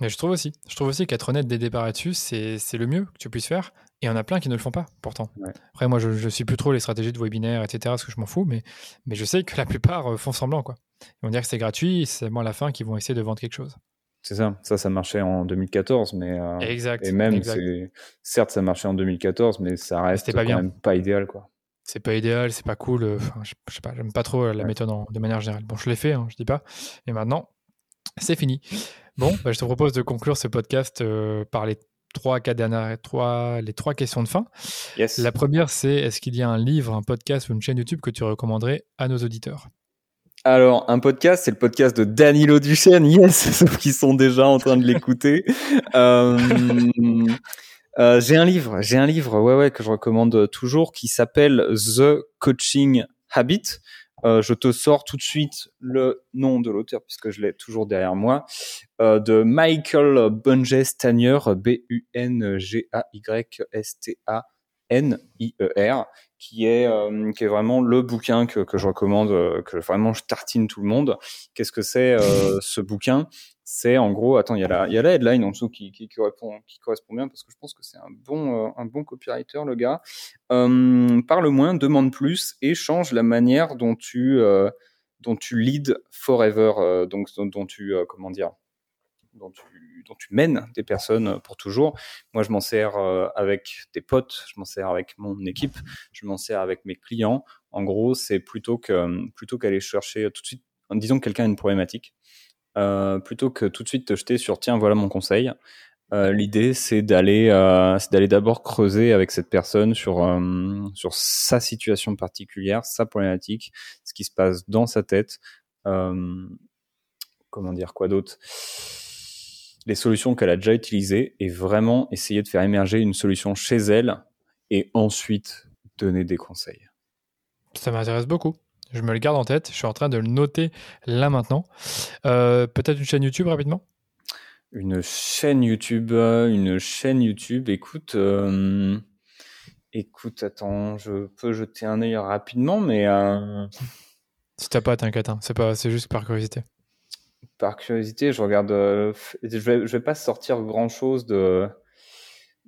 Speaker 1: Mais je trouve aussi, je trouve aussi qu'être honnête dès le départ là-dessus, c'est, le mieux que tu puisses faire. Et il y en a plein qui ne le font pas, pourtant. Après, moi, je, ne suis plus trop les stratégies de webinaire, etc., parce que je m'en fous, mais, mais je sais que la plupart euh, font semblant, quoi. Ils vont dire que c'est gratuit, c'est moi à la fin qu'ils vont essayer de vendre quelque chose.
Speaker 2: C'est ça, ça, ça marchait en 2014, mais.
Speaker 1: Euh, exact.
Speaker 2: Et même, certes, ça marchait en 2014, mais ça reste pas quand même pas idéal, quoi
Speaker 1: c'est pas idéal, c'est pas cool. Euh, enfin, je, sais pas, j'aime pas trop euh, la méthode de manière générale. Bon, je l'ai fait, hein, je dis pas. Et maintenant, c'est fini. Bon, bah, je te propose de conclure ce podcast euh, par les trois, quatre dernières, trois, les trois questions de fin.
Speaker 2: Yes.
Speaker 1: La première, c'est est-ce qu'il y a un livre, un podcast ou une chaîne YouTube que tu recommanderais à nos auditeurs?
Speaker 2: Alors, un podcast, c'est le podcast de Danilo Duchesne, yes, sauf qu'ils sont déjà en train de l'écouter. euh, euh, j'ai un livre, j'ai un livre, ouais, ouais, que je recommande toujours, qui s'appelle The Coaching Habit. Euh, je te sors tout de suite le nom de l'auteur puisque je l'ai toujours derrière moi, euh, de Michael Bunge Stanier, B-U-N-G-A-Y-S-T-A-N-I-E-R, qui est euh, qui est vraiment le bouquin que, que je recommande, que vraiment je tartine tout le monde. Qu'est-ce que c'est ce bouquin? C'est en gros, attends, il y, a la, y a la headline en dessous qui, qui, correspond, qui correspond bien parce que je pense que c'est un bon, euh, un bon copywriter, le gars. Euh, parle moins, demande plus et change la manière dont tu, euh, dont tu lead forever, donc dont, tu, comment dire, dont tu, dont tu mènes des personnes pour toujours. Moi, je m'en sers avec des potes, je m'en sers avec mon équipe, je m'en sers avec mes clients. En gros, c'est plutôt que plutôt qu'aller chercher tout de suite, disons que quelqu'un a une problématique euh, plutôt que tout de suite te jeter sur tiens voilà mon conseil. Euh, l'idée c'est d'aller euh, d'aller d'abord creuser avec cette personne sur sur sa situation particulière, sa problématique, ce qui se passe dans sa tête. comment dire quoi d'autre les solutions qu'elle a déjà utilisées et vraiment essayer de faire émerger une solution chez elle et ensuite donner des conseils.
Speaker 1: Ça m'intéresse beaucoup. Je me le garde en tête. Je suis en train de le noter là maintenant. Euh, peut-être une chaîne YouTube rapidement?
Speaker 2: Une chaîne YouTube. Euh, une chaîne YouTube. Écoute. Euh, écoute, attends, je peux jeter un œil rapidement, mais.
Speaker 1: Si t'as pas, t'inquiète. Hein. C'est pas, c'est juste par curiosité.
Speaker 2: Par curiosité, je regarde. je vais, je vais pas sortir grand chose de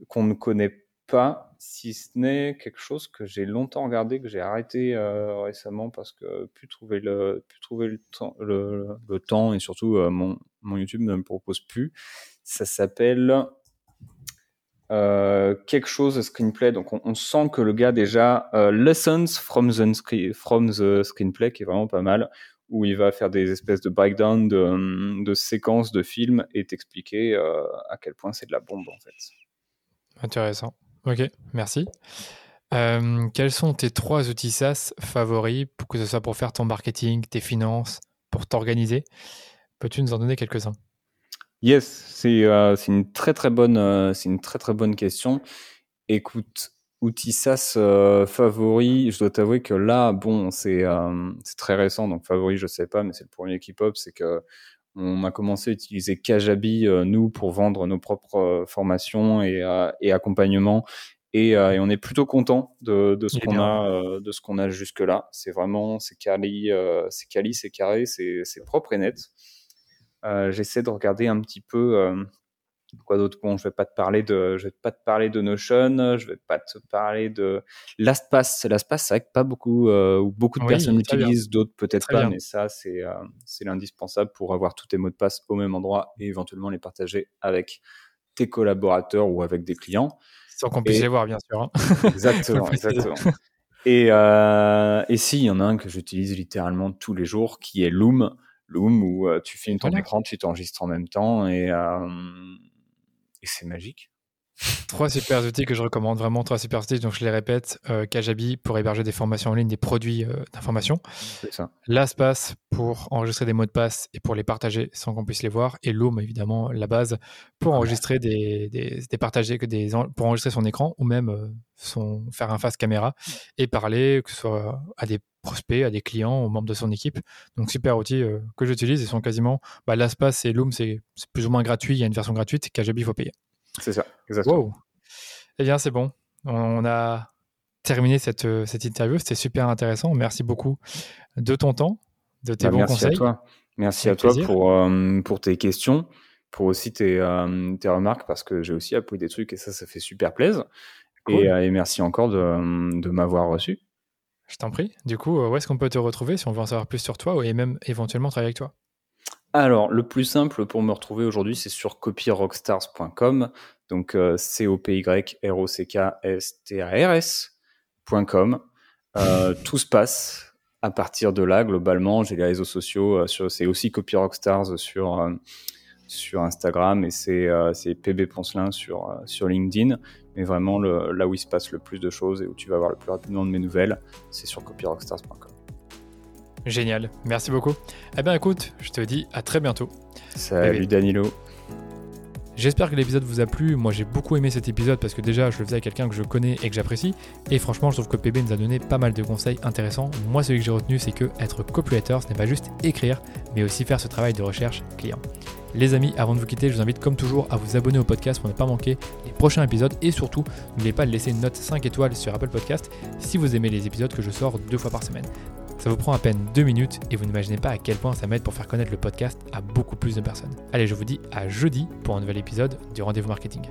Speaker 2: qu'on ne connaît pas si ce n'est quelque chose que j'ai longtemps regardé, que j'ai arrêté euh, récemment parce que plus trouver le, plus trouver le temps, le, temps et surtout euh, mon, mon, YouTube ne me propose plus. Ça s'appelle euh, quelque chose de screenplay. Donc on, sent que le gars déjà lessons from the, from the screenplay qui est vraiment pas mal où il va faire des espèces de breakdown de, de séquences de films et t'expliquer à quel point c'est de la bombe en fait.
Speaker 1: Intéressant. Ok, merci. Euh, quels sont tes trois outils SaaS favoris, pour que ce soit pour faire ton marketing, tes finances, pour t'organiser? Peux-tu nous en donner quelques-uns?
Speaker 2: Yes, c'est euh, une très très bonne euh, une très très bonne question. Écoute, outils SaaS favoris, je dois t'avouer que là, bon, c'est très récent, donc favori, je sais pas, mais c'est le premier Keep-Up, c'est que on a commencé à utiliser Kajabi, euh, nous, pour vendre nos propres euh, formations et, euh, et accompagnements. Et, et, on est plutôt content de, de ce qu'on a, de ce qu'on a jusque là. C'est vraiment, c'est quali, c'est quali, c'est carré, c'est propre et net. J'essaie de regarder un petit peu Quoi d'autre Bon, je vais pas te parler de, je vais pas te parler de Notion, je vais pas te parler de LastPass. LastPass, c'est vrai que pas beaucoup, euh, beaucoup de personnes l'utilisent, d'autres peut-être pas, mais ça, c'est, euh, c'est l'indispensable pour avoir tous tes mots de passe au même endroit et éventuellement les partager avec tes collaborateurs ou avec des clients.
Speaker 1: Sans qu'on puisse les voir, bien sûr. Hein.
Speaker 2: Exactement, exactement. Et, euh, et si, il y en a un que j'utilise littéralement tous les jours, qui est Loom. Loom, où euh, tu filmes ton écran, tu t'enregistres en même temps, et, euh, et c'est magique.
Speaker 1: Trois super outils que je recommande, vraiment trois super outils. Donc je les répète, euh, Kajabi pour héberger des formations en ligne, des produits euh, d'information.
Speaker 2: C'est ça.
Speaker 1: LastPass pour enregistrer des mots de passe et pour les partager sans qu'on puisse les voir. Et Loom, évidemment, la base pour enregistrer des, des, des partager, des, pour enregistrer son écran ou même euh, son, faire un face caméra et parler, que ce soit à des prospects, à des clients, aux membres de son équipe. Donc super outils euh, que j'utilise. Ils sont quasiment, bah, LastPass et Loom, c'est plus ou moins gratuit. Il y a une version gratuite. Kajabi, il faut payer.
Speaker 2: C'est ça, exactement. Wow.
Speaker 1: Eh bien, c'est bon. On a terminé cette, euh, cette interview. C'était super intéressant. Merci beaucoup de ton temps, de tes bah, bons
Speaker 2: merci
Speaker 1: conseils.
Speaker 2: À toi. Merci à toi pour, euh, pour tes questions, pour aussi tes, euh, tes remarques, parce que j'ai aussi appris des trucs et ça, ça fait super plaisir. Cool. Et, et, merci encore de, de m'avoir reçu.
Speaker 1: Je t'en prie. Du coup, où est-ce qu'on peut te retrouver si on veut en savoir plus sur toi et même éventuellement travailler avec toi?
Speaker 2: Alors, le plus simple pour me retrouver aujourd'hui, c'est sur copyrockstars.com. Donc, euh, C-O-P-Y-R-O-C-K-S-T-A-R-S.com. Euh, tout se passe à partir de là. Globalement, j'ai les réseaux sociaux. Euh, c'est aussi Copyrockstars sur, euh, sur Instagram et c'est euh, PB Poncelin sur, euh, sur LinkedIn. Mais vraiment, le, là où il se passe le plus de choses et où tu vas avoir le plus rapidement de mes nouvelles, c'est sur copyrockstars.com.
Speaker 1: Génial, merci beaucoup. Eh bien écoute, je te dis à très bientôt.
Speaker 2: Salut Danilo.
Speaker 1: J'espère que l'épisode vous a plu. Moi, j'ai beaucoup aimé cet épisode parce que déjà, je le faisais avec quelqu'un que je connais et que j'apprécie. Et franchement, je trouve que PB nous a donné pas mal de conseils intéressants. Moi, celui que j'ai retenu, c'est que être copywriter, ce n'est pas juste écrire, mais aussi faire ce travail de recherche client. Les amis, avant de vous quitter, je vous invite comme toujours à vous abonner au podcast pour ne pas manquer les prochains épisodes et surtout, n'oubliez pas de laisser une note 5 étoiles sur Apple Podcast si vous aimez les épisodes que je sors deux fois par semaine. Ça vous prend à peine deux minutes et vous n'imaginez pas à quel point ça m'aide pour faire connaître le podcast à beaucoup plus de personnes. Allez, je vous dis à jeudi pour un nouvel épisode du Rendez-vous Marketing.